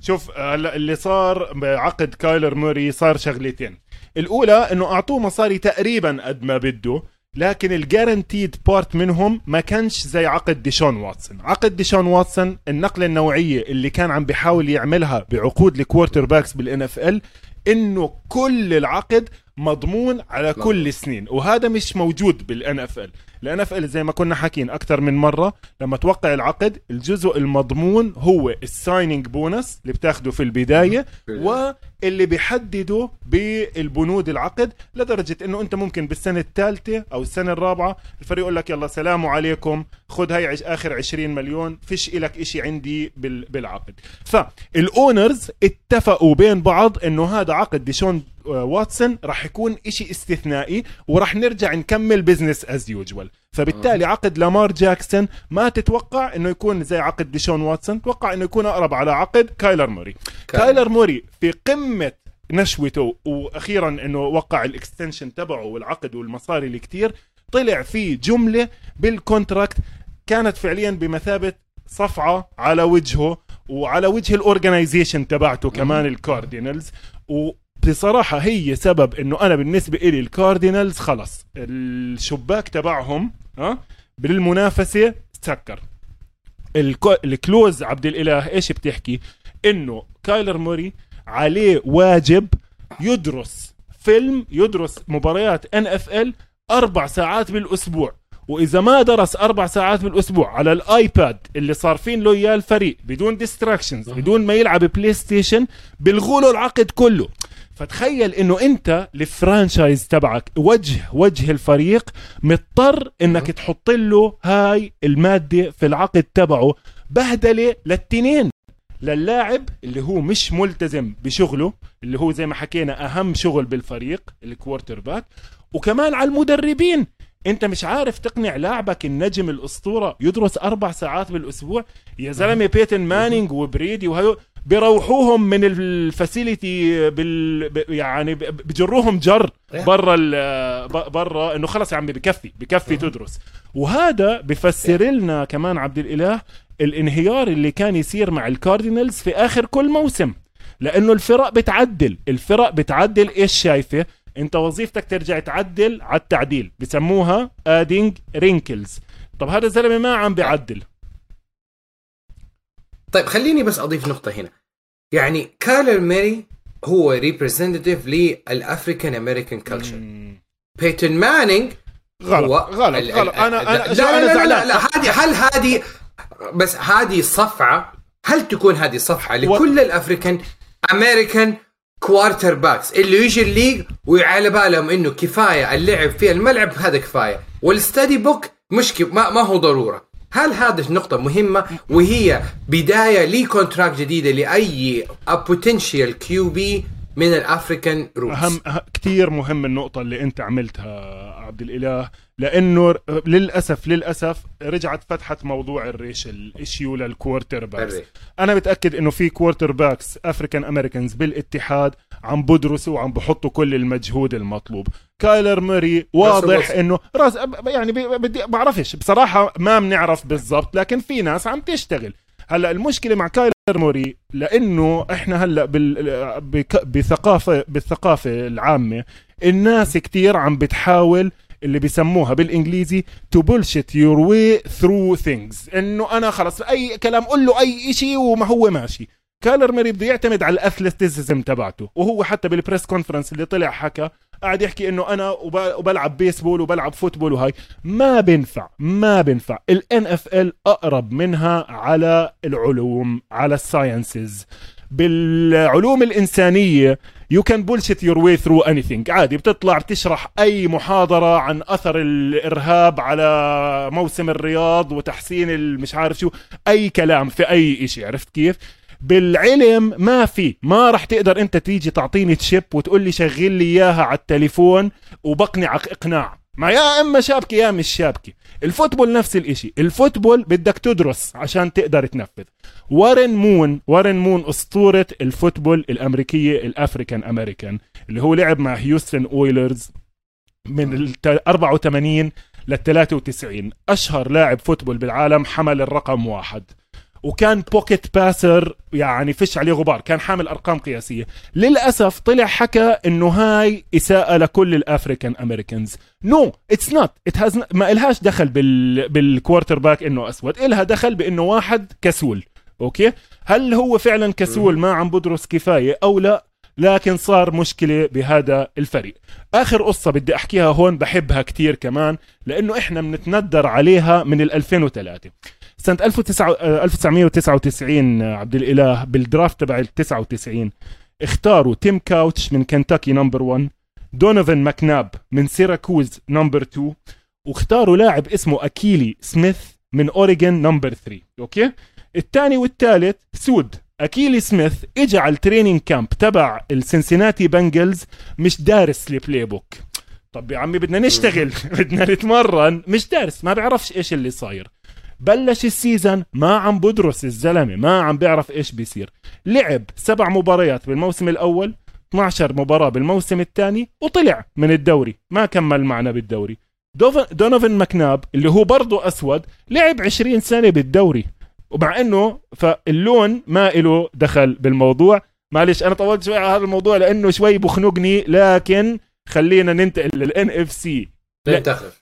شوف اللي صار بعقد كايلر موري صار شغلتين. الأولى إنه أعطوه مصاري تقريبا قد ما بده لكن ال guaranteed part منهم ما كانش زي عقد ديشون واتسون. عقد ديشون واتسون النقلة النوعية اللي كان عم بيحاول يعملها بعقود ال quarterbacks بال NFL إنه كل العقد مضمون على كل السنين وهذا مش موجود بال NFL ال NFL زي ما كنا حاكين أكثر من مرة لما توقع العقد الجزء المضمون هو ال signing bonus اللي بتاخده في البداية واللي بيحدده بالبنود العقد لدرجة إنه أنت ممكن بالسنة الثالثة أو السنة الرابعة الفريق يقول لك يلا سلام عليكم خذ هاي آخر 20 مليون فيش إلك إشي عندي بالعقد. فال owners اتفقوا بين بعض إنه هذا عقد ديشون واتسون راح يكون إشي استثنائي وراح نرجع نكمل business as usual فبالتالي عقد لامار جاكسون ما تتوقع إنه يكون زي عقد ديشون واتسون توقع إنه يكون أقرب على عقد كايلر موري. كايلر. موري في قمة نشوته وأخيرا إنه وقع ال extension تبعه والعقد والمصاري اللي كتير طلع في جملة بال contract كانت فعليا بمثابة صفعة على وجهه وعلى وجه ال organization تبعته كمان الكاردينالز بصراحة هي سبب إنه أنا بالنسبة إلي الكاردينالز خلص. الشباك تبعهم ها بالمنافسة سكر. ال clause عبد الإله إيش بتحكي؟ إنه كايلر موري عليه واجب يدرس فيلم يدرس مباريات NFL أربع ساعات بالأسبوع. وإذا ما درس أربع ساعات بالاسبوع على ال iPad اللي صارفين له اياه الفريق بدون distractions بدون ما يلعب PlayStation بيلغوا له العقد كله. فتخيل إنه أنت ال franchise تبعك وجه وجه الفريق مضطر إنك تحط له هاي المادة في العقد تبعه بهدلة للتنين. للاعب اللي هو مش ملتزم بشغله اللي هو زي ما حكينا أهم شغل بالفريق ال quarterback وكمان على المدربين. انت مش عارف تقنع لاعبك النجم الأسطورة يدرس أربع ساعات بالأسبوع؟ يا زلمة بيتن مانينج وبريدي وهيو بيروحوهم من ال facility بال يعني بجروهم جر برا برا إنه خلص يا عمي بكفي بكفي تدرس. وهذا بفسر لنا كمان عبد الإله الانهيار اللي كان يصير مع الكاردينالز في آخر كل موسم لأنه الفرق بتعدل الفرق بتعدل إيش شايفة؟ انت وظيفتك ترجع تعدل على التعديل بسموها adding wrinkles طب هذا الزلمة ما عم بيعدل. طيب خليني بس أضيف نقطة هنا. يعني كايلر موري هو representative لل African American culture بيتن مانينج غلط هو غلط غلط. أنا أنا لا لا, لا, لا, لا هذه هل هذه بس هذه صفعه هل تكون هذه صفعه لكل ال African American quarterbacks اللي يجي ال league وعلى بالهم إنه كفاية اللعب في الملعب هذا كفاية. وال study book مش ما, ما هو ضرورة. هل هذه النقطة مهمة؟ وهي بداية ل contract جديدة لأي potential QB من ال African roots اهم كثير مهم النقطة اللي أنت عملتها عبد الإله لأنه للاسف للأسف رجعت فتحت موضوع ال race ال issue لل quarterbacks أنا متأكد إنه في quarterbacks African Americans بالاتحاد عم بدرسوا وعم بحطوا كل المجهود المطلوب. كايلر موري واضح إنه راس يعني بدي بعرفش بصراحة ما بنعرف بالضبط لكن في ناس عم تشتغل. هلأ المشكلة مع كايلر موري لأنه إحنا هلأ بال... بثقافة بالثقافة العامة الناس كتير عم بتحاول اللي بيسموها بالإنجليزي to bullshit your way through things. إنه أنا خلص أي كلام قول له أي شيء وما هو ماشي. كايلر موري بده يعتمد على ال athleticism تبعته. وهو حتى بال press conference اللي طلع حكى قاعد يحكي إنه أنا وبلعب بيسبول وبلعب football وهاي. ما بينفع ما بينفع. ال NFL أقرب منها على العلوم على ال sciences بالعلوم الإنسانية you can bullshit your way through anything عادي بتطلع بتشرح أي محاضرة عن أثر الإرهاب على موسم الرياض وتحسين المش عارف شو أي كلام في أي شيء عرفت كيف؟ بالعلم ما في. ما راح تقدر انت تيجي تعطيني chip وتقول لي شغل لي إياها على التليفون وبقنعك إقناع. ما يا إما شابكة يا مش شابكة. ال football نفس الإشي. ال football بدك تدرس عشان تقدر تنفذ. وارن مون وارن مون أسطورة ال football الأمريكية ال African American اللي هو لعب مع هيوستن أويلرز من ال 84 لل 93 أشهر لاعب football بالعالم حمل الرقم واحد. وكان pocket passer يعني فيش عليه غبار كان حامل أرقام قياسية. للأسف طلع حكى إنه هاي إساءة لكل ال African Americans. no it's not it has ما إلهاش دخل بال بال quarterback إنه أسود. إلها دخل بإنه واحد كسول. أوكي؟ هل هو فعلا كسول؟ ما عم بدرس كفاية أو لا. لكن صار مشكلة بهذا الفريق. آخر قصة بدي أحكيها هون بحبها كتير كمان لأنه إحنا بنتندر عليها من ال 2003 سنة 1999 عبد الإله بال draft تبع ال 99 اختاروا تيم كاوتش من كنتاكي number 1 دونوفن ماكناب من سيراكوز number 2 واختاروا لاعب اسمه أكيلي سميث من أوريجن نمبر 3 okay؟ الثاني والثالث سود. أكيلي سميث اجى على ال training camp تبع السنسيناتي بنجلز مش دارس ال playbook طب يا عمي بدنا نشتغل. بدنا نتمرن. مش دارس ما بيعرفش إيش اللي صاير. بلش ال season ما عم بدرس الزلمة ما عم بيعرف إيش بيصير. لعب سبع مباريات بالموسم الأول 12 مباراة بالموسم الثاني وطلع من الدوري ما كمل معنا بالدوري. دونوفن ماكناب اللي هو برضه أسود لعب 20 سنة بالدوري. ومع إنه فاللون ما له دخل بالموضوع. معلش أنا طولت شوي على هذا الموضوع لأنه شوي بخنقني لكن خلينا ننتقل لل NFC.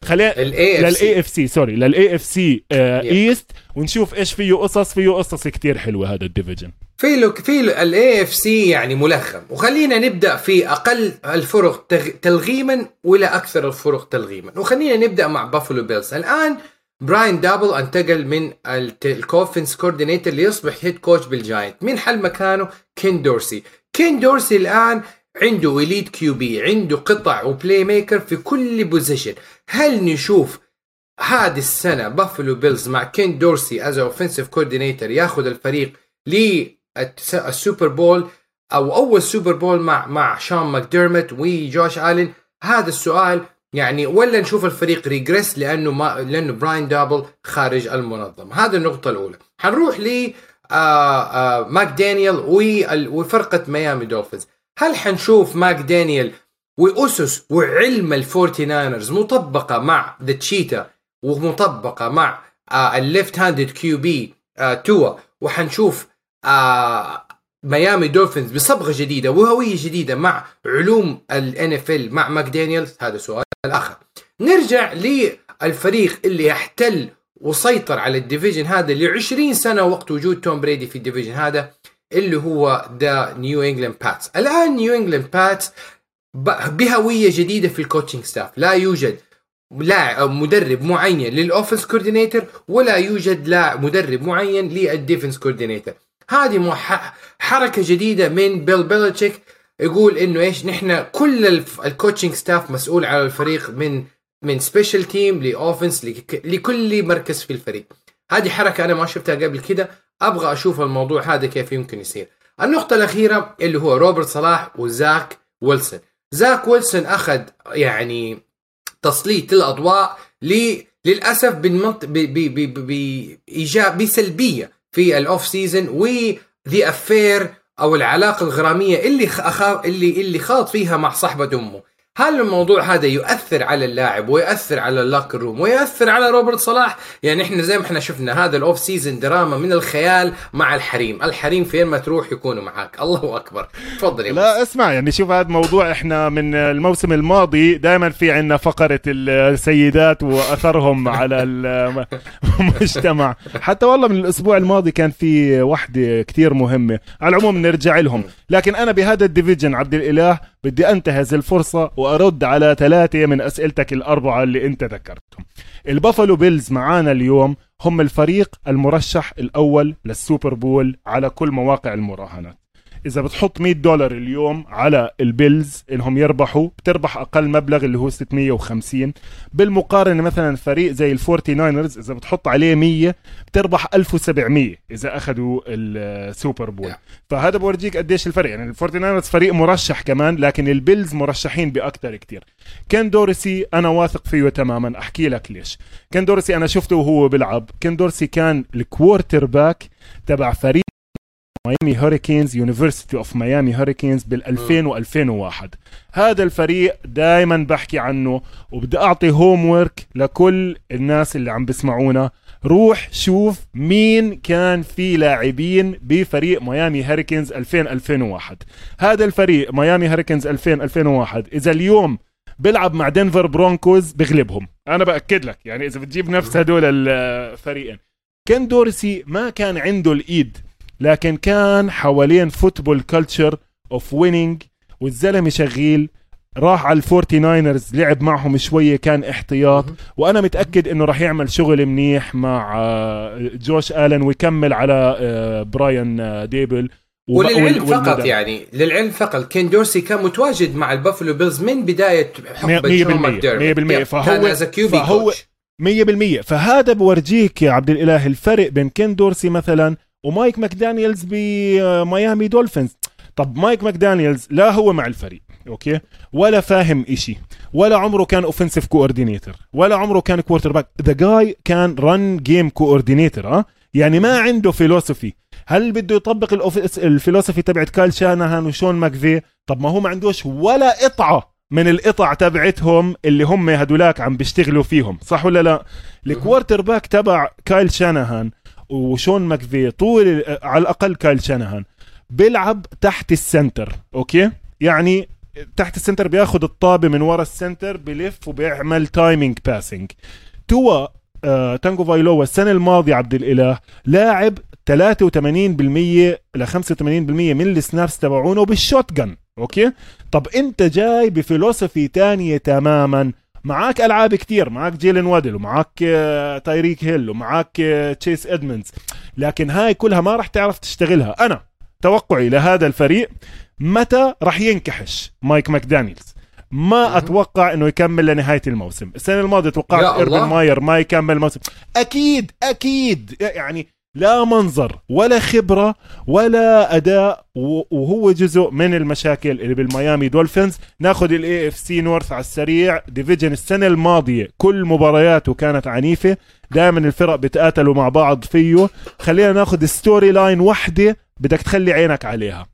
خلينا لل AFC sorry لل AFC East ونشوف إيش فيه قصص فيه قصص كتير حلوة هذا ال division. في له في ال AFC يعني ملخم. وخلينا نبدأ في أقل الفرق تلغيما ولا أكثر الفرق تلغيما. وخلينا نبدأ مع بافلو بيلز الآن براين دابل انتقل من ال offense coordinator ليصبح head coach بالجاينت. مين حل مكانه كين دورسي كين دورسي الآن عنده elite QB عنده قطع و playmaker في كل position هل نشوف هذه السنة بافلو بيلز مع كين دورسي as offensive coordinator ياخذ الفريق لل Super Bowl أو أول Super Bowl مع مع شون ماكديرمت وجوش الين هذا السؤال يعني ولا نشوف الفريق regress لأنه ما لأنه براين دابل خارج المنظمة. هذه النقطة الأولى. حنروح ل آه، آه، ماك دانيال وفرقة ميامي دولفينز هل حنشوف ماك دانيال وأسس وعلم الفورتي ناينرز مطبقة مع the Cheetah ومطبقة مع آه، ال left handed QB توا وحنشوف ميامي دولفينز بصبغة جديدة وهوية جديدة مع علوم ال NFL مع ماك دانييلز هذا سؤال الآخر. نرجع للفريق اللي احتل وسيطر على ال division هذا ل 20 سنة وقت وجود توم بريدي في ال division هذا. اللي هو the نيو انجلاند باتس الآن نيو انجلاند باتس بهوية جديدة في ال coaching staff لا يوجد لاعب مدرب معين لل offense coordinator ولا يوجد لا مدرب معين لل defense coordinator هذه حركة جديدة من بيل بيلتشيك يقول إنه إيش نحن كل ال coaching staff مسؤول على الفريق من من special team ل offense لكل مركز في الفريق. هذه حركة أنا ما شفتها قبل كده. أبغى أشوف الموضوع هذا كيف يمكن يصير. النقطة الأخيرة اللي هو روبرت صلاح وزاك ويلسون. زاك ويلسون أخذ يعني تسليط الأضواء للأسف بالمنط... ب... ب... ب... بإيجاب بسلبية في ال off season و the affair أو العلاقة الغرامية اللي أخا اللي اللي خاض فيها مع صاحبة امه هل الموضوع هذا يؤثر على اللاعب ويؤثر على ال locker room ويؤثر على روبرت صلاح؟ يعني إحنا زي ما إحنا شفنا هذا ال off season دراما من الخيال مع الحريم. الحريم فين ما تروح يكونوا معك الله أكبر. تفضل يا لا اسمع يعني شوف هذا موضوع إحنا من الموسم الماضي دائما في عندنا فقرة السيدات وأثرهم على المجتمع. حتى والله من الأسبوع الماضي كان في وحدة كثير مهمة. على العموم نرجع لهم. لكن أنا بهذا ال division عبد الإله بدي انتهز الفرصة وأرد على ثلاثة من أسئلتك الأربعة اللي أنت ذكرتهم. البافلو بيلز معانا اليوم هم الفريق المرشح الأول لل Super Bowl على كل مواقع المراهنات. إذا بتحط 100 دولار اليوم على البيلز إنهم يربحوا بتربح أقل مبلغ اللي هو 650 بالمقارنة مثلا فريق زي الفورتي ناينرز إذا بتحط عليه 100 بتربح 1700 إذا أخذوا ال Super Bowl. فهذا بورجيك قديش الفرق. يعني الفورتي ناينرز فريق مرشح كمان لكن البيلز مرشحين باكثر كتير. كان دورسي أنا واثق فيه تماما. أحكي لك ليش. كان دورسي أنا شفته وهو بيلعب. كان دورسي كان ال quarterback تبع فريق ميامي هوريكينز University of ميامي هوريكينز بال 2000 و2001 هذا الفريق دائما بحكي عنه وبدي أعطي homework لكل الناس اللي عم بسمعونا. روح شوف مين كان في لاعبين بفريق ميامي هوريكينز 2000 2001 هذا الفريق ميامي هوريكينز 2000 2001 إذا اليوم بيلعب مع دنفر برونكوز بغلبهم. أنا بأكد لك يعني إذا بتجيب نفس هدول الفريقين. كان دورسي ما كان عنده الإيد لكن كان حوالين football culture of winning والزلمة شغيل راح على الفورتي ناينرز لعب معهم شوية كان احتياط. وأنا متأكد أنه راح يعمل شغل منيح مع آه، جوش آلن ويكمل على آه، براين آه، ديبل. وللعلم فقط يعني للعلم فقط كين دورسي كان متواجد مع البافلو بيلز من بداية حقبة 100% 100% فهو فهو 100% فهذا بورجيك يا عبد الإله الفرق بين كين دورسي مثلا ومايك ماكدانيلز بميامي دولفينز. طب مايك ماكدانيلز لا هو مع الفريق okay؟ ولا فاهم إشي ولا عمره كان offensive coordinator ولا عمره كان quarterback the guy كان run game coordinator آه؟ يعني ما عنده philosophy هل بده يطبق ال philosophy تبعت كايل شانهان وشون ماكفي؟ طب ما هو ما عندوش ولا قطعة من القطع تبعتهم اللي هم هدولاك عم بيشتغلوا فيهم صح ولا لا؟ ال quarterback تبع كايل شانهان وشون ماكفي طول على الأقل كايل شانهان. بيلعب تحت السنتر أوكي؟ يعني تحت السنتر بياخذ الطابة من ورا السنتر بلف وبيعمل تايمينج باسنج توا آه تانجو فايلوا السنة الماضية عبد الإله لاعب 83% ل 85% من السنابس تبعونه بالشوت جن أوكي؟ طب أنت جاي بفلوسفي تانية تماما. معاك ألعاب كتير معاك جيلين وادل ومعاك آه، تايريك هيل ومعاك آه، تشيس ادمندز لكن هاي كلها ما راح تعرف تشتغلها. أنا توقعي لهذا الفريق متى راح ينكحش مايك ماكدانيلز؟ ما أتوقع إنه يكمل لنهاية الموسم. السنة الماضية توقعت ايربن ماير ما يكمل الموسم. أكيد أكيد. يعني لا منظر ولا خبرة ولا أداء وهو جزء من المشاكل اللي بالميامي دولفينز. ناخذ الاي اف سي نورث على السريع. division السنة الماضية كل مبارياته كانت عنيفة. دائما الفرق بتقاتلوا مع بعض فيه. خلينا ناخذ story line وحدة بدك تخلي عينك عليها.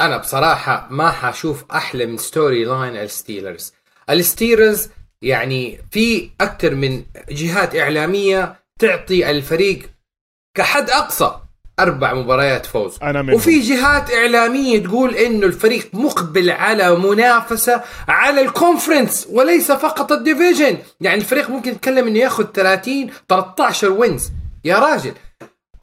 أنا بصراحة ما حشوف أحلى من story line الستيلرز. الستيلرز يعني في أكثر من جهات إعلامية تعطي الفريق كحد أقصى أربع مباريات فوز. أنا منهم. وفي جهات إعلامية تقول إنه الفريق مقبل على منافسة على ال conference وليس فقط ال division يعني الفريق ممكن يتكلم إنه ياخذ 30 13 wins يا راجل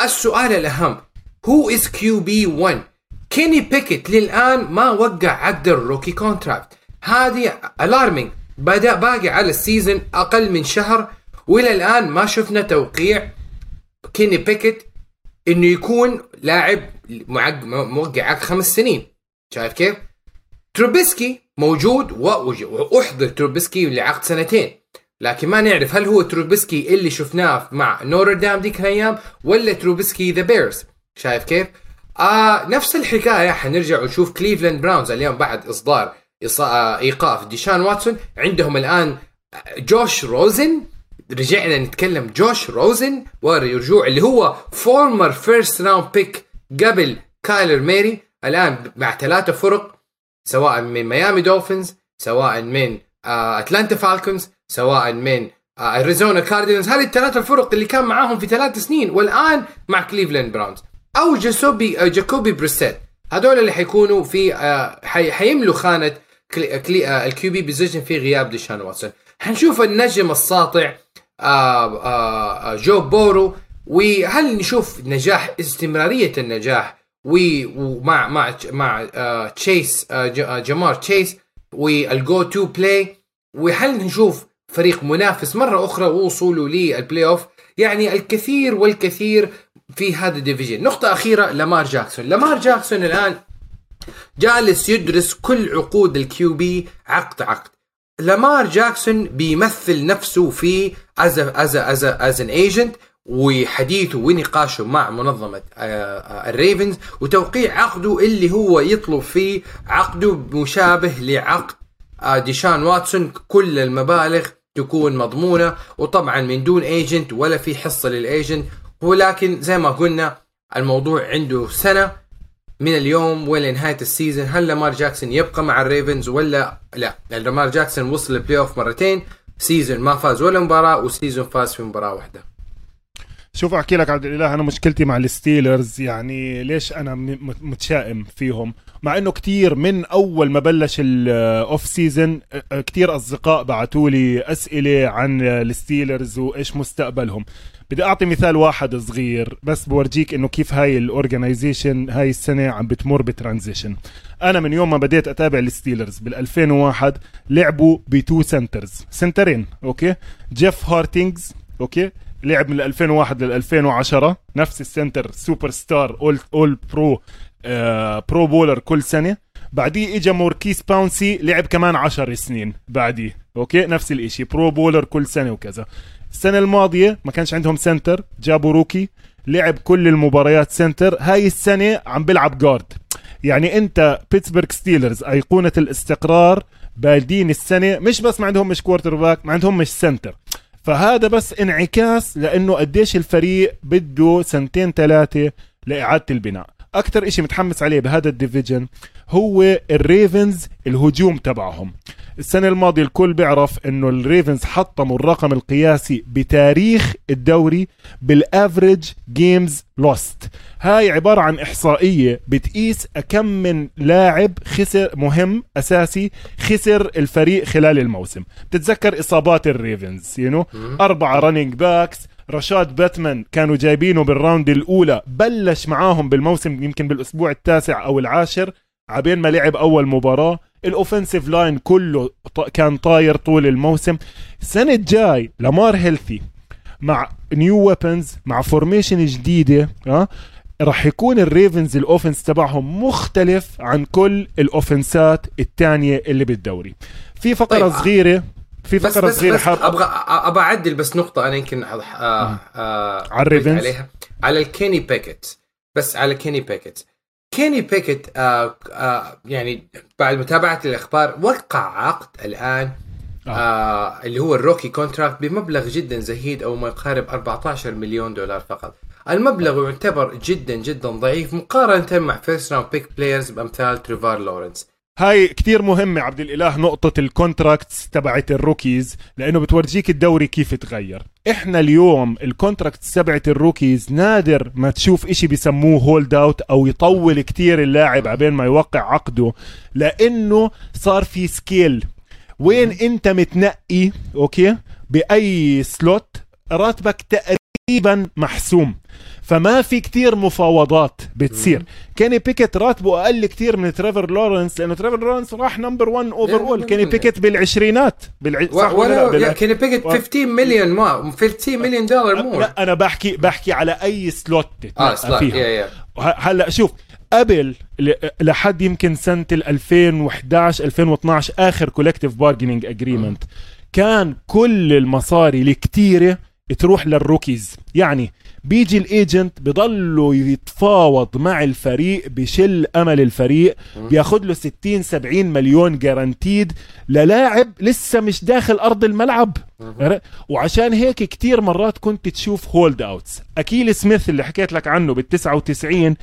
السؤال الأهم هو as QB 1 كيني بيكيت للآن ما وقع عقد ال rookie contract هذه alarming بدا باقي على ال season أقل من شهر. وإلى الآن ما شفنا توقيع. كيني بيكت إنه يكون لاعب موقع عقد خمس سنين. شايف كيف؟ تروبيسكي موجود وأحضر تروبيسكي لعقد سنتين. لكن ما نعرف هل هو تروبيسكي اللي شفناه مع نوتردام ديك الأيام ولا تروبيسكي the Bears. شايف كيف؟ آه نفس الحكاية. حنرجع ونشوف كليفلاند براونز اليوم بعد إصدار آه، إيقاف ديشان واتسون. عندهم الآن جوش روزن رجعنا نتكلم جوش روزن ورجوع اللي هو former first round pick قبل كايلر موري. الآن مع ثلاثة فرق سواء من ميامي دولفينز سواء من آه، أتلانتا فالكونز سواء من آه، أريزونا كاردينالز هذه الثلاث الفرق اللي كان معاهم في ثلاث سنين والآن مع كليفلاند براونز. أو جاسوبي جاكوبي بريسيت هذول اللي حيكونوا في آه، حي- حيملوا خانة ال QB position في غياب ديشان واتسون. حنشوف النجم الساطع آه، آه، آه، جو بورو. وهل نشوف نجاح استمرارية النجاح ومع مع مع تشيس جمار تشيس والجو تو بلاي؟ وهل نشوف فريق منافس مرة أخرى ووصوله للبلاي اوف يعني الكثير والكثير في هذا الديفيجن. نقطة أخيرة لامار جاكسون. لامار جاكسون الآن جالس يدرس كل عقود الكيو بي عقد عقد. لامار جاكسون بيمثل نفسه في as as as as an agent وحديثه ونقاشه مع منظمة الريفنز وتوقيع عقده اللي هو يطلب فيه عقده مشابه لعقد ديشان واتسون كل المبالغ تكون مضمونة وطبعا من دون agent ولا في حصة لل agent ولكن زي ما قلنا الموضوع عنده سنة من اليوم ولنهايه ال season هل لامار جاكسون يبقى مع الريفنز ولا لا لامار جاكسون وصل ال playoff مرتين season ما فاز ولا مباراة و season فاز في مباراة واحدة. شوف أحكي لك عبد الإله أنا مشكلتي مع الستيلرز يعني ليش أنا متشائم فيهم؟ مع إنه كتير من أول ما بلش ال off season كتير أصدقاء بعثوا لي أسئلة عن الستيلرز وإيش مستقبلهم. بدي أعطي مثال واحد صغير بس يورجيك إنه كيف هاي ال organization هاي السنة عم بتمر ب transition. أنا من يوم ما بديت أتابع الستيلرز بال 2001 لعبوا ب two centers سنترين okay؟ جيف هارتينجز okay؟ لعب من 2001 لل 2010 نفس ال center superstar all all pro آه Pro Bowler كل سنة. بعديه اجى موركيس باونسي لعب كمان 10 سنين بعديه okay؟ نفس الإشي Pro Bowler كل سنة وكذا. السنة الماضية ما كانش عندهم center جابوا rookie لعب كل المباريات center. هاي السنة عم بيلعب guard. يعني انت بيتسبرغ ستيلرز أيقونة الاستقرار بادئين السنة. مش بس ما عندهم مش quarterback ما عندهم مش center. فهذا بس انعكاس لأنه قديش الفريق بده سنتين ثلاثة لإعادة البناء. أكثر إشي متحمس عليه بهذا ال division هو الريفنز الهجوم تبعهم. السنة الماضية الكل بيعرف إنه الريفنز حطموا الرقم القياسي بتاريخ الدوري بال average games lost. هاي عبارة عن إحصائية بتقيس كم من لاعب خسر مهم أساسي خسر الفريق خلال الموسم. بتتذكر إصابات الريفنز you you know? اربعة running backs رشاد باتمان كانوا جايبينه بال round الأولى بلش معاهم بالموسم يمكن بالأسبوع التاسع أو العاشر عبين ما لعب أول مباراة. ال offensive line كله كان طاير طول الموسم. السنة الجاي لامار healthy مع new weapons مع formation جديدة ها راح يكون الريفنز ال offense تبعهم مختلف عن كل الاوفنسات الثانية اللي بالدوري. في فقرة طيب، صغيرة في بس فقرة بس, صغيرة بس حاب أبغى أبغى أعدل بس نقطة أنا يمكن آه آه على الريفنز؟ عليها. على الكيني بيكيت بس على كيني بيكيت كيني بيكيت آه آه يعني بعد متابعة الأخبار وقع عقد الآن آه. آه اللي هو ال rookie contract بمبلغ جدا زهيد أو ما يقارب 14 مليون دولار فقط المبلغ يعتبر جدا جدا ضعيف مقارنة مع first round pick players بأمثال تريفار لورنس هاي كتير مهمة عبد الإله نقطة ال contracts تبعت ال rookies لأنه بتورجيك الدوري كيف تغير. إحنا اليوم ال contracts تبعت ال rookies نادر ما تشوف إشي بيسموه hold out أو يطول كتير اللاعب عبين ما يوقع عقده لأنه صار في scale وين أنت متنقي أوكي؟ بأي slot راتبك تقريبا محسوم. فما في كتير مفاوضات بتصير. كيني بيكيت راتبه أقل كتير من تريفر لورنس لأنه تريفر لورنس راح number 1 overall كيني بيكيت بالعشرينات بالع... صح ولا لا؟ ولا بيكيت و- 15 مليون ما 15 مليون دولار more لا أنا بحكي بحكي على أي slot آه سلاك فيها. يا ه- هلأ شوف قبل لحد يمكن سنة ال 2011 2012 آخر collective bargaining agreement كان كل المصاري الكتيرة تروح لل rookies يعني بيجي ال agent بضله يتفاوض مع الفريق بشل أمل الفريق بياخد له 60 70 مليون guaranteed للاعب لسه مش داخل أرض الملعب. وعشان هيك كتير مرات كنت تشوف hold outs أكيل سميث اللي حكيت لك عنه بال 99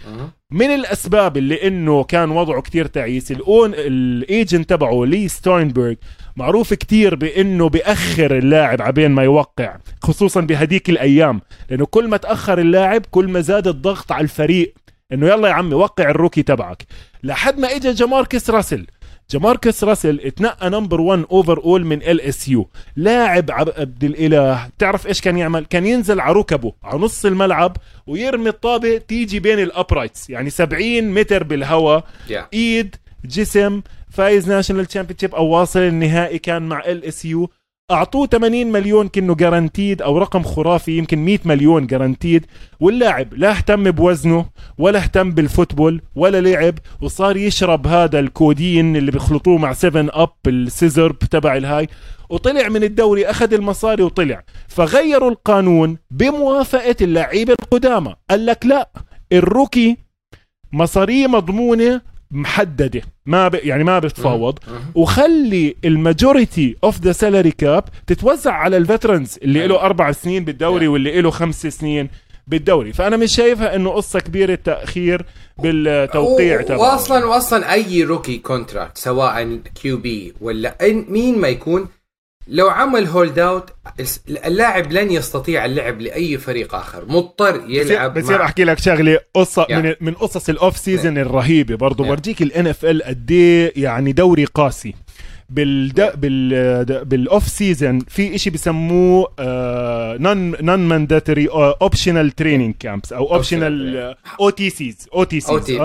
من الأسباب اللي إنه كان وضعه كتير تعيس الاون ال agent تبعه لي ستاينبرغ معروف كتير بإنه بأخر اللاعب عبين ما يوقع خصوصا بهديك الأيام لأنه كل ما تأخر اللاعب كل ما زاد الضغط على الفريق إنه يلا يا عمي وقع ال rookie تبعك. لحد ما اجى جماركس راسل جماركس راسل اتنقى number 1 overall من LSU. لاعب عبد الإله. تعرف إيش كان يعمل؟ كان ينزل على ركبه على نص الملعب ويرمي الطابة تيجي بين ال uprights يعني 70 متر بالهواء. Yeah. إيد جسم فايز national championship أو واصل النهائي كان مع LSU. أعطوه 80 مليون كأنه guaranteed أو رقم خرافي يمكن 100 مليون guaranteed واللاعب لا اهتم بوزنه ولا اهتم بال football ولا لعب وصار يشرب هذا الكودين اللي بيخلطوه مع 7 Up ال syrup تبع ال high. وطلع من الدوري أخذ المصاري وطلع. فغيروا القانون بموافقة اللعيبه القدامى. قال لك لا ال rookie مصاريه مضمونة محددة. ما ب... يعني ما بتفاوض. وخلي ال majority of the salary cap تتوزع على ال veterans اللي له أربع سنين بالدوري واللي له خمس سنين بالدوري. فأنا مش شايفها إنه قصة كبيرة تاخير بالتوقيع تبعه. واصلا واصلا أي rookie contract سواء QB ولا مين ما يكون لو عمل hold out اللاعب لن يستطيع اللعب لأي فريق آخر. مضطر يلعب بصير مع أحكي لك شغلة قصة يعني. من من قصص ال off season الرهيبة. برضه يعني. برجيك ال NFL قد إيه يعني دوري قاسي. بالد... بال بال off season في إشي بسموه non non mandatory optional training camps أو اوبشنال أو تي سيز أو تي سيز yeah.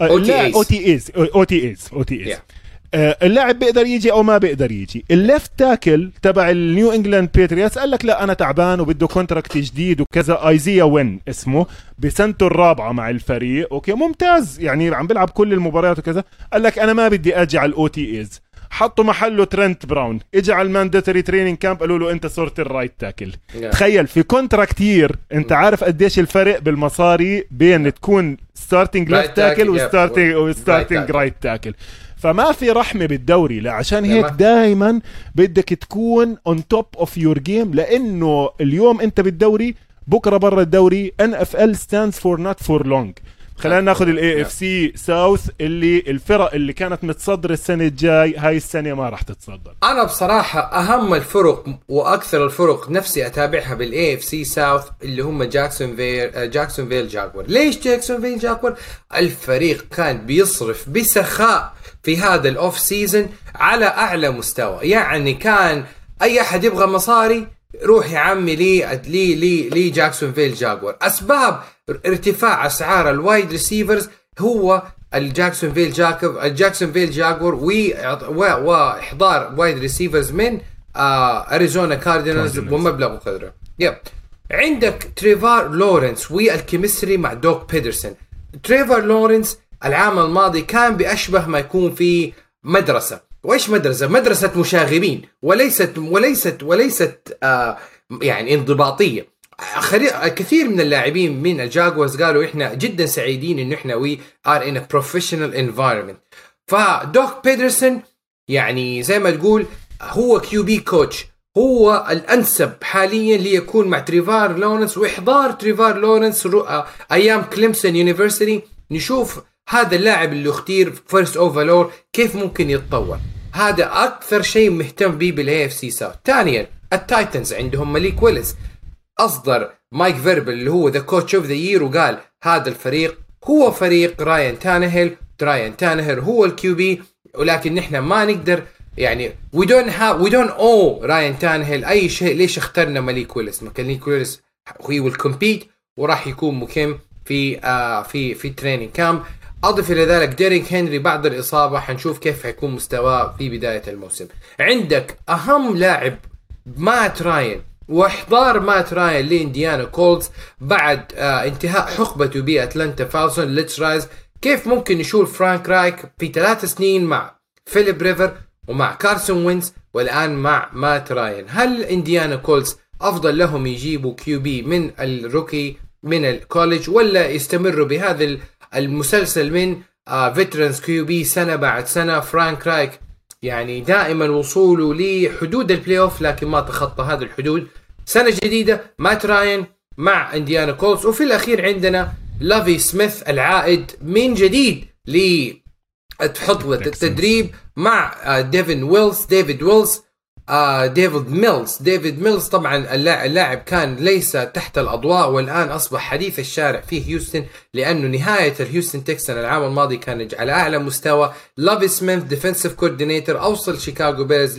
أو تي ايز أو تي ايز أو تي ايز Yeah. اللاعب بيقدر يجي أو ما بيقدر يجي. ال left tackle تبع النيو انجلاند باتريوتس قال لك لا أنا تعبان وبده contract جديد وكذا. ايزيا وين اسمه بسنته الرابعة مع الفريق. أوكي ممتاز. يعني عم بيلعب كل المباريات وكذا. قال لك أنا ما بدي أجي على ال OTAs حطوا محله ترنت براون إجى على ال mandatory training camp قالوا له أنت صرت ال right tackle Yeah. تخيل في contract year أنت عارف قديش الفرق بالمصاري بين تكون starting left tackle. و starting و starting. right tackle فما في رحمة بالدوري لا عشان لا، هيك ما- دائما بدك تكون on top of your game لأنه اليوم أنت بالدوري بكرة برا الدوري NFL stands for not for long خلينا ناخذ ال AFC South اللي الفرق اللي كانت متصدرة السنة الجاي هاي السنة ما راح تتصدر. أنا بصراحة أهم الفرق وأكثر الفرق نفسي أتابعها بال AFC South اللي هم جاكسون فيل جاكسون فيل جاكور ليش جاكسون فيل جاكور الفريق كان بيصرف بسخاء في هذا ال off season على أعلى مستوى. يعني كان أي أحد يبغى مصاري روح يا عمي لي لي لي لي جاكسون فيل جاكور أسباب ارتفاع أسعار ال wide receivers هو الجاكسون فيل جاكور الجاكسون فيل جاكور وإحضار wide receivers من آه اريزونا كاردينالز. ومبلغ وقدره يب. عندك تريفار لورنس وال chemistry مع دوك بيدرسون تريفار لورنس العام الماضي كان بأشبه ما يكون في مدرسة وإيش مدرسة؟ مدرسة مشاغبين وليست وليست وليست آه يعني انضباطية. كثير من اللاعبين من ال Jaguars قالوا إحنا جدا سعيدين انه إحنا we are in professional environment فدوج بيدرسون يعني زي ما تقول هو QB coach هو الأنسب حاليا ليكون مع تريفور لورنس وإحضار تريفور لورنس. آه، أيام Clemson University نشوف هذا اللاعب اللي أختير first overall كيف ممكن يتطور؟ هذا أكثر شيء مهتم به بال AFC South ثانيا ال Titans عندهم مليك ويليس. أصدر مايك فريبل اللي هو the coach of the year وقال هذا الفريق هو فريق رايان تانهيل رايان تانهيل هو ال QB ولكن نحن ما نقدر يعني we don't have we don't owe رايان تانهيل أي شيء. ليش اخترنا مليك ويليس مليك ويليس he will compete وراح يكون مكم في آه في في training camp أضف إلى ذلك ديريك هنري بعد الإصابة حنشوف كيف حيكون مستواه في بداية الموسم. عندك أهم لاعب مات راين وإحضار مات راين ل Indiana Colts بعد آه انتهاء حقبته ب Atlanta Falcons let's rise. كيف ممكن نشوف فرانك رايك في ثلاث سنين مع فيليب ريفرز ومع كارسون وينتز والآن مع مات راين؟ هل Indiana Colts أفضل لهم يجيبوا QB من ال rookie من ال college ولا يستمروا بهذا المسلسل من veterans QB سنة بعد سنة فرانك رايك يعني دائما وصوله لحدود ال playoff لكن ما تخطى هذه الحدود. سنة جديدة مات راين مع Indiana Colts وفي الأخير عندنا لوفي سميث العائد من جديد ل التدريب مع ديفن ويلز ديفيد ويلز آه ديفيس ميلز ديفيس ميلز طبعا اللاعب كان ليس تحت الأضواء والآن أصبح حديث الشارع في هيوستن لأنه نهاية ال Houston Texans العام الماضي كان على أعلى مستوى. لوفي سميث defensive coordinator أوصل Chicago Bears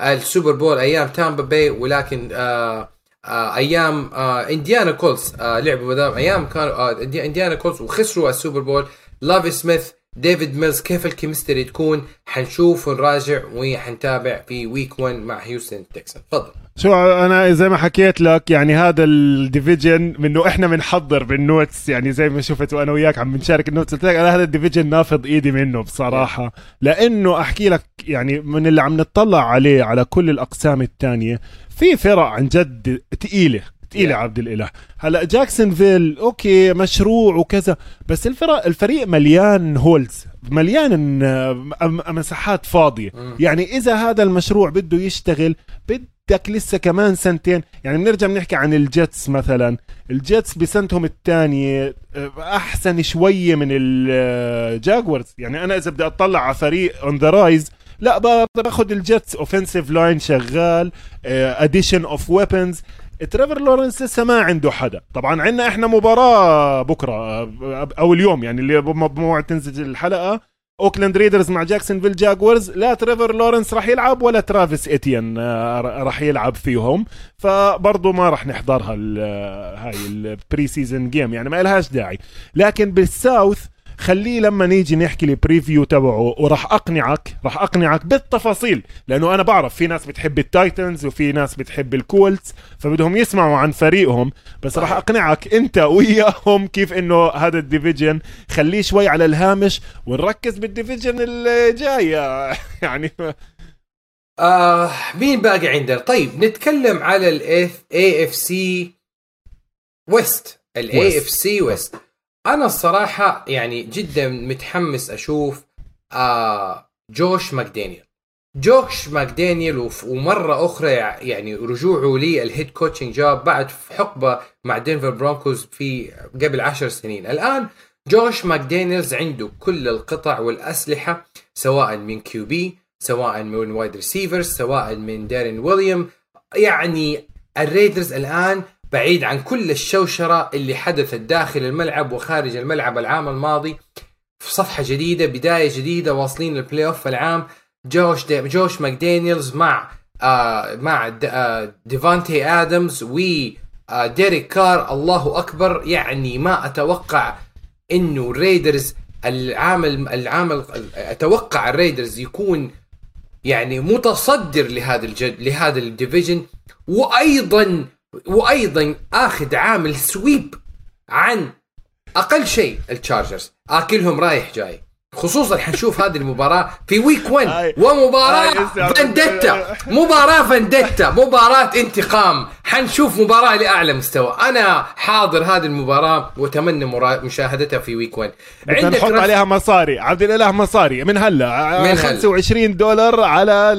لل Super Bowl أيام Tampa Bay ولكن آه آه أيام آه Indiana Colts آه لعبوا أيام كانوا آه Indiana Colts وخسروا ال Super Bowl. لوفي سميث ديفيس ميلز كيف ال chemistry تكون؟ حنشوف ونراجع وحنتابع في week 1 مع Houston Texans تفضل. شو أنا زي ما حكيت لك يعني هذا ال division منه إحنا بنحضر بال notes يعني زي ما شفت وأنا وياك عم بنشارك ال notes قلت لك أنا هذا ال division نافض إيدي منه بصراحة. لأنه أحكي لك يعني من اللي عم نطلع عليه على كل الأقسام الثانية في فرق عن جد ثقيله تقيلة yeah. عبد الإله. هلا Jacksonville okay مشروع وكذا بس الفرق الفريق مليان holes مليان مساحات فاضية. mm. يعني إذا هذا المشروع بده يشتغل بدك لسه كمان سنتين. يعني بنرجع بنحكي عن ال Jets مثلا. ال Jets بسنتهم الثانية أحسن شوية من ال Jaguars يعني أنا إذا بدي أطلع على فريق on the rise لا باخذ ال Jets. offensive line شغال addition of weapons تريفر لورنس لسه ما عنده حدا. طبعا عندنا إحنا مباراة بكرة أو اليوم يعني اللي بموعد تنزل الحلقة. Oakland Raiders مع Jacksonville Jaguars لا تريفر لورنس راح يلعب ولا ترافيس إتيان آه، راح يلعب فيهم. فبرضه ما راح نحضرها هاي ال preseason game يعني ما لهاش داعي. لكن بال South خليه لما نيجي نحكي ال preview تبعه وراح أقنعك راح أقنعك بالتفاصيل لأنه أنا بعرف في ناس بتحب ال Titans وفي ناس بتحب ال Colts فبدهم يسمعوا عن فريقهم بس راح أقنعك أنت وياهم كيف إنه هذا ال division خليه شوي على الهامش ونركز بال division الجاي يعني آه مين باقي عندنا طيب نتكلم على ال AFC West ال AFC West أنا الصراحة يعني جدا متحمس أشوف آه جوش ماكدانيلز. جوش ماكدانيلز ومرة أخرى يعني رجوعه لل head coaching job بعد حقبة مع Denver Broncos في قبل عشر سنين. الآن جوش ماكدانيلز عنده كل القطع والأسلحة سواء من QB سواء من wide receivers سواء من دارين والر. يعني ال Raiders الآن بعيد عن كل الشوشرة اللي حدثت داخل الملعب وخارج الملعب العام الماضي. في صفحة جديدة بداية جديدة واصلين لل playoff العام. جوش دي جوش ماكدانيلز مع آه مع آه ديفانتي آدمز و آه ديريك كار. الله أكبر. يعني ما أتوقع إنه ال Raiders العام العام أتوقع ال Raiders يكون يعني متصدر لهذا الجد لهذا ال division. وأيضا وأيضا آخذ عامل sweep عن أقل شيء ال Chargers. آكلهم رايح جاي. خصوصا حنشوف هذه المباراة في week 1 ومباراة vendetta مباراة vendetta مباراة انتقام. حنشوف مباراة لأعلى مستوى. أنا حاضر هذه المباراة وأتمنى مشاهدتها في week 1 عندك نحط رف... عليها مصاري. عبد الإله مصاري. من هلا. من 25 دولار على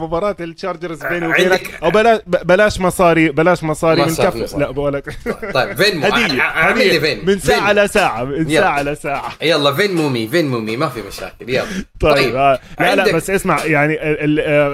مباراة التشارجرز بيني وبينك. أو بلاش بلاش مصاري بلاش مصاري من كف لا بقولك طيب فين هدية. هدية من ساعة لساعة. من ساعة لساعة. يلا فين مومي؟ فين مومي؟ ما في مشاكل يلا طيب, طيب. آه. لا لا بس اسمع يعني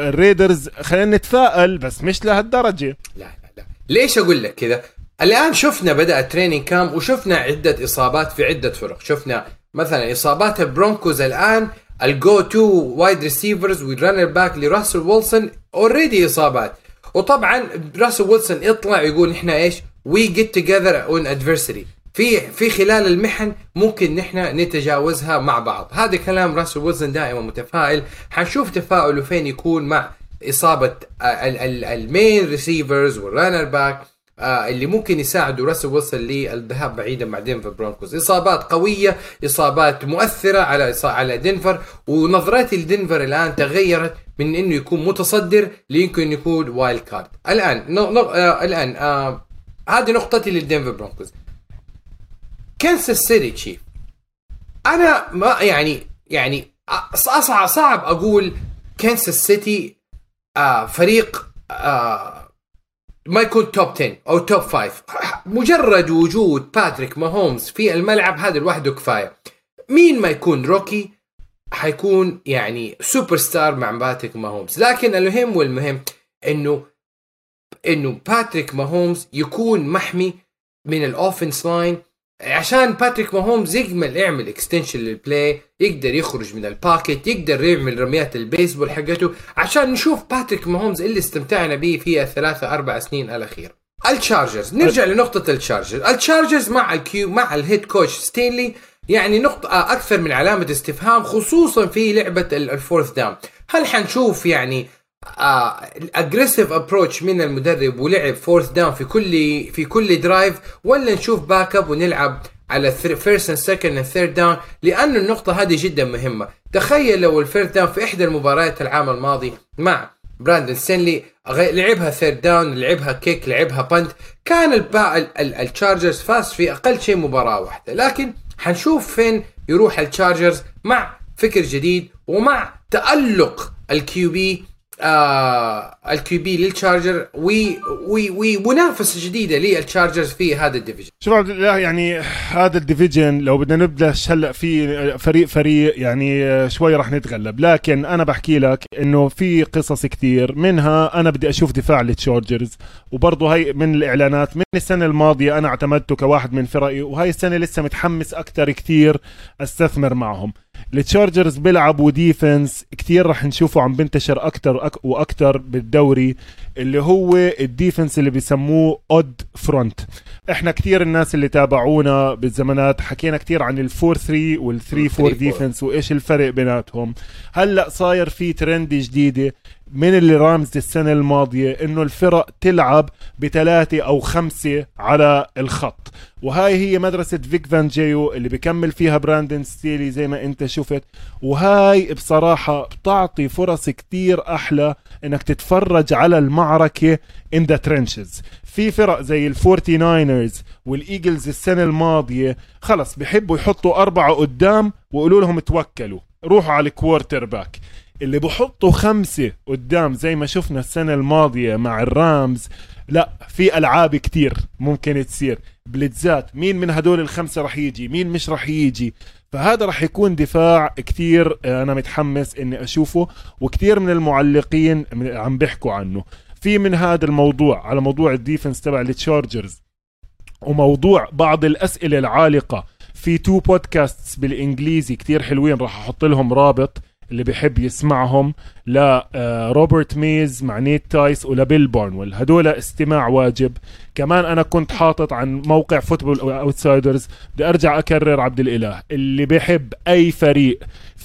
الريدرز خلينا نتفائل بس مش لهالدرجة لا لا لا ليش أقول لك كذا؟ الآن شفنا بدأ ال training camp وشفنا عدة إصابات في عدة فرق شفنا مثلا إصابات البرونكوز الآن ال go-to wide receivers وال runner back لراسل ويلسون already إصابات وطبعا راسل ويلسون يطلع يقول إحنا إيش we get together on adversary في في خلال المحن ممكن نحن نتجاوزها مع بعض. هذا كلام راسل ويلسون دائما متفائل. حنشوف تفاؤله فين يكون مع إصابة ال main receivers وال runner back اللي ممكن يساعدوا راسل ويلسون للذهاب بعيدا مع دينفر برونكوز. إصابات قوية إصابات مؤثرة على على دينفر ونظرتي لدينفر الآن تغيرت من إنه يكون متصدر ليمكن يكون wild card الآن no no آه الآن آه هذه نقطتي للدينفر برونكوز. كنساس سيتي تشيف أنا ما يعني يعني صعب صعب أقول كنساس سيتي آه فريق آه ما يكون top 10 أو top 5 مجرد وجود باتريك ماهومز في الملعب هذا لوحده كفاية. مين ما يكون rookie حيكون يعني سوبر ستار مع باتريك ماهومز. لكن المهم والمهم إنه إنه باتريك ماهومز يكون محمي من ال offense line عشان باتريك ماهومز يكمل يعمل extension لل play يقدر يخرج من ال pocket يقدر يعمل رميات البيسبول حقته عشان نشوف باتريك ماهومز اللي استمتعنا به في الثلاثة أربع سنين الأخيرة. التشارجرز نرجع لنقطة التشارجرز التشارجرز مع ال Q مع ال head coach ستيلي يعني نقطة أكثر من علامة استفهام خصوصا في لعبة ال fourth down هل حنشوف يعني aggressive uh, approach من المدرب ولعب fourth down في كل في كل drive ولا نشوف back up ونلعب على first and second and third down لأنه النقطة هذه جدا مهمة. تخيل لو ال first down في إحدى المباريات العام الماضي مع براندن ستيلي لعبها third down لعبها kick لعبها punt كان التشارجرز فاز في أقل شيء مباراة واحدة. لكن حنشوف فين يروح التشارجرز مع فكر جديد ومع تألق ال QB آه ال QB للتشارجر ومنافسه جديدة للتشارجرز في هذا ال division شوف عبد الله يعني هذا ال division لو بدنا نبدأ هلأ في فريق فريق يعني شوي راح نتغلب. لكن أنا بحكي لك إنه في قصص كثير منها أنا بدي أشوف دفاع للتشارجرز وبرضه هي من الإعلانات. من السنة الماضية أنا اعتمدته كواحد من فرقي. وهي السنة لسه متحمس أكثر كثير أستثمر معهم. التشارجرز بيلعبوا defense كثير رح نشوفه عم بنتشر أكثر وأكثر بالدوري اللي هو ال defense اللي بيسموه odd front إحنا كثير الناس اللي تابعونا بالزمانات حكينا كثير عن ال four 3 وال three four defense وإيش الفرق بيناتهم. هلأ صاير في ترند جديدة. من اللي رامز السنة الماضية إنه الفرق تلعب بثلاثة أو خمسة على الخط. وهاي هي مدرسة فيك فانجيو اللي بكمل فيها براندن ستيلي زي ما أنت شفت. وهاي بصراحة بتعطي فرص كتير أحلى إنك تتفرج على المعركة in the trenches. في فرق زي الفورتي ناينرز والايجلز السنة الماضية خلص بحبوا يحطوا أربعة قدام ويقولوا لهم توكلوا. روحوا على ال quarterback اللي بحطوا خمسة قدام زي ما شفنا السنة الماضية مع الرامز لا في ألعاب كتير ممكن تصير. blitz ات مين من هدول الخمسة رح يجي؟ مين مش رح يجي؟ فهذا رح يكون دفاع كتير آه، أنا متحمس إني أشوفه وكتير من المعلقين عم بيحكوا عنه. في من هذا الموضوع على موضوع ال defense تبع التشارجرز وموضوع بعض الأسئلة العالقة. في two podcast بالإنجليزي كتير حلوين راح أحط لهم رابط. اللي بيحب يسمعهم لروبرت آه، ميز مع نيت تايس ولبيل بارنويل هدول استماع واجب. كمان أنا كنت حاطط عن موقع فوتبول أوتسايدرز بدي أرجع أكرر عبد الإله اللي بيحب أي فريق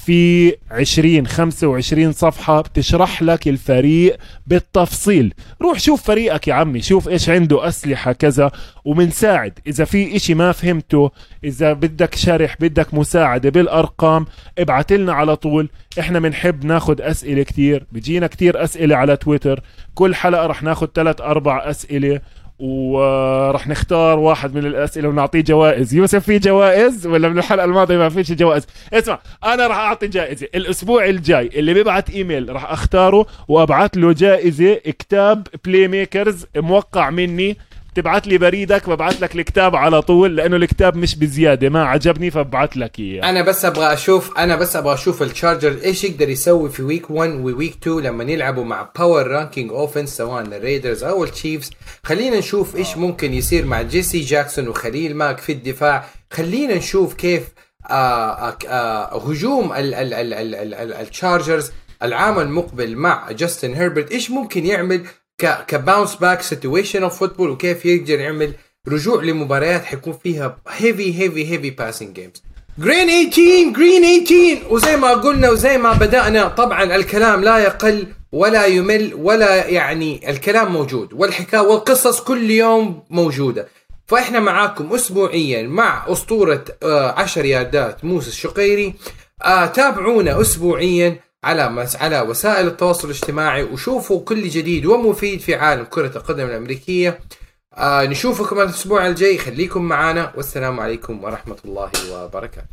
في 20 25 صفحة بتشرح لك الفريق بالتفصيل. روح شوف فريقك يا عمي شوف إيش عنده أسلحة كذا ومنساعد. إذا في إشي ما فهمته إذا بدك شرح بدك مساعدة بالأرقام ابعت لنا على طول. إحنا بنحب ناخد أسئلة كتير بيجينا كتير أسئلة على تويتر. كل حلقة رح ناخد ثلاث أربع أسئلة. ورح نختار واحد من الأسئلة ونعطيه جوائز. يوسف في جوائز؟ ولا من الحلقة الماضية ما فيش جوائز؟ اسمع أنا راح أعطي جائزة. الأسبوع الجاي اللي بيبعت إيميل راح أختاره وأبعث له جائزة كتاب بلاي ميكرز موقع مني تبعت لي بريدك ببعث لك الكتاب على طول لأنه الكتاب مش بزيادة ما عجبني فببعث لك إياه. أنا بس أبغى أشوف أنا بس أبغى أشوف التشارجر إيش يقدر يسوي في week 1 و week 2 لما يلعبوا مع power ranking offense سواء الريدرز أو التشيفز خلينا نشوف إيش ممكن يصير مع جي سي جاكسون وخليل ماك في الدفاع. خلينا نشوف كيف آآ آه، آآ آه، هجوم التشارجرز العام المقبل مع جاستن هيربرت إيش ممكن يعمل كباونس باك سيتويشن اوف فوتبول وكيف يقدر يعمل رجوع لمباريات حيكون فيها هيفي هيفي هيفي باسنج جيمز جرين 18 جرين 18 وزي ما قلنا وزي ما بدأنا طبعا الكلام لا يقل ولا يمل ولا يعني الكلام موجود والحكاية والقصص كل يوم موجودة. فإحنا معاكم اسبوعيا مع أسطورة 10 آه ياردات موسى الشقيري. آه تابعونا اسبوعيا. على على وسائل التواصل الاجتماعي وشوفوا كل جديد ومفيد في عالم كرة القدم الأمريكية. آه نشوفكم الأسبوع الجاي خليكم معنا والسلام عليكم ورحمة الله وبركاته.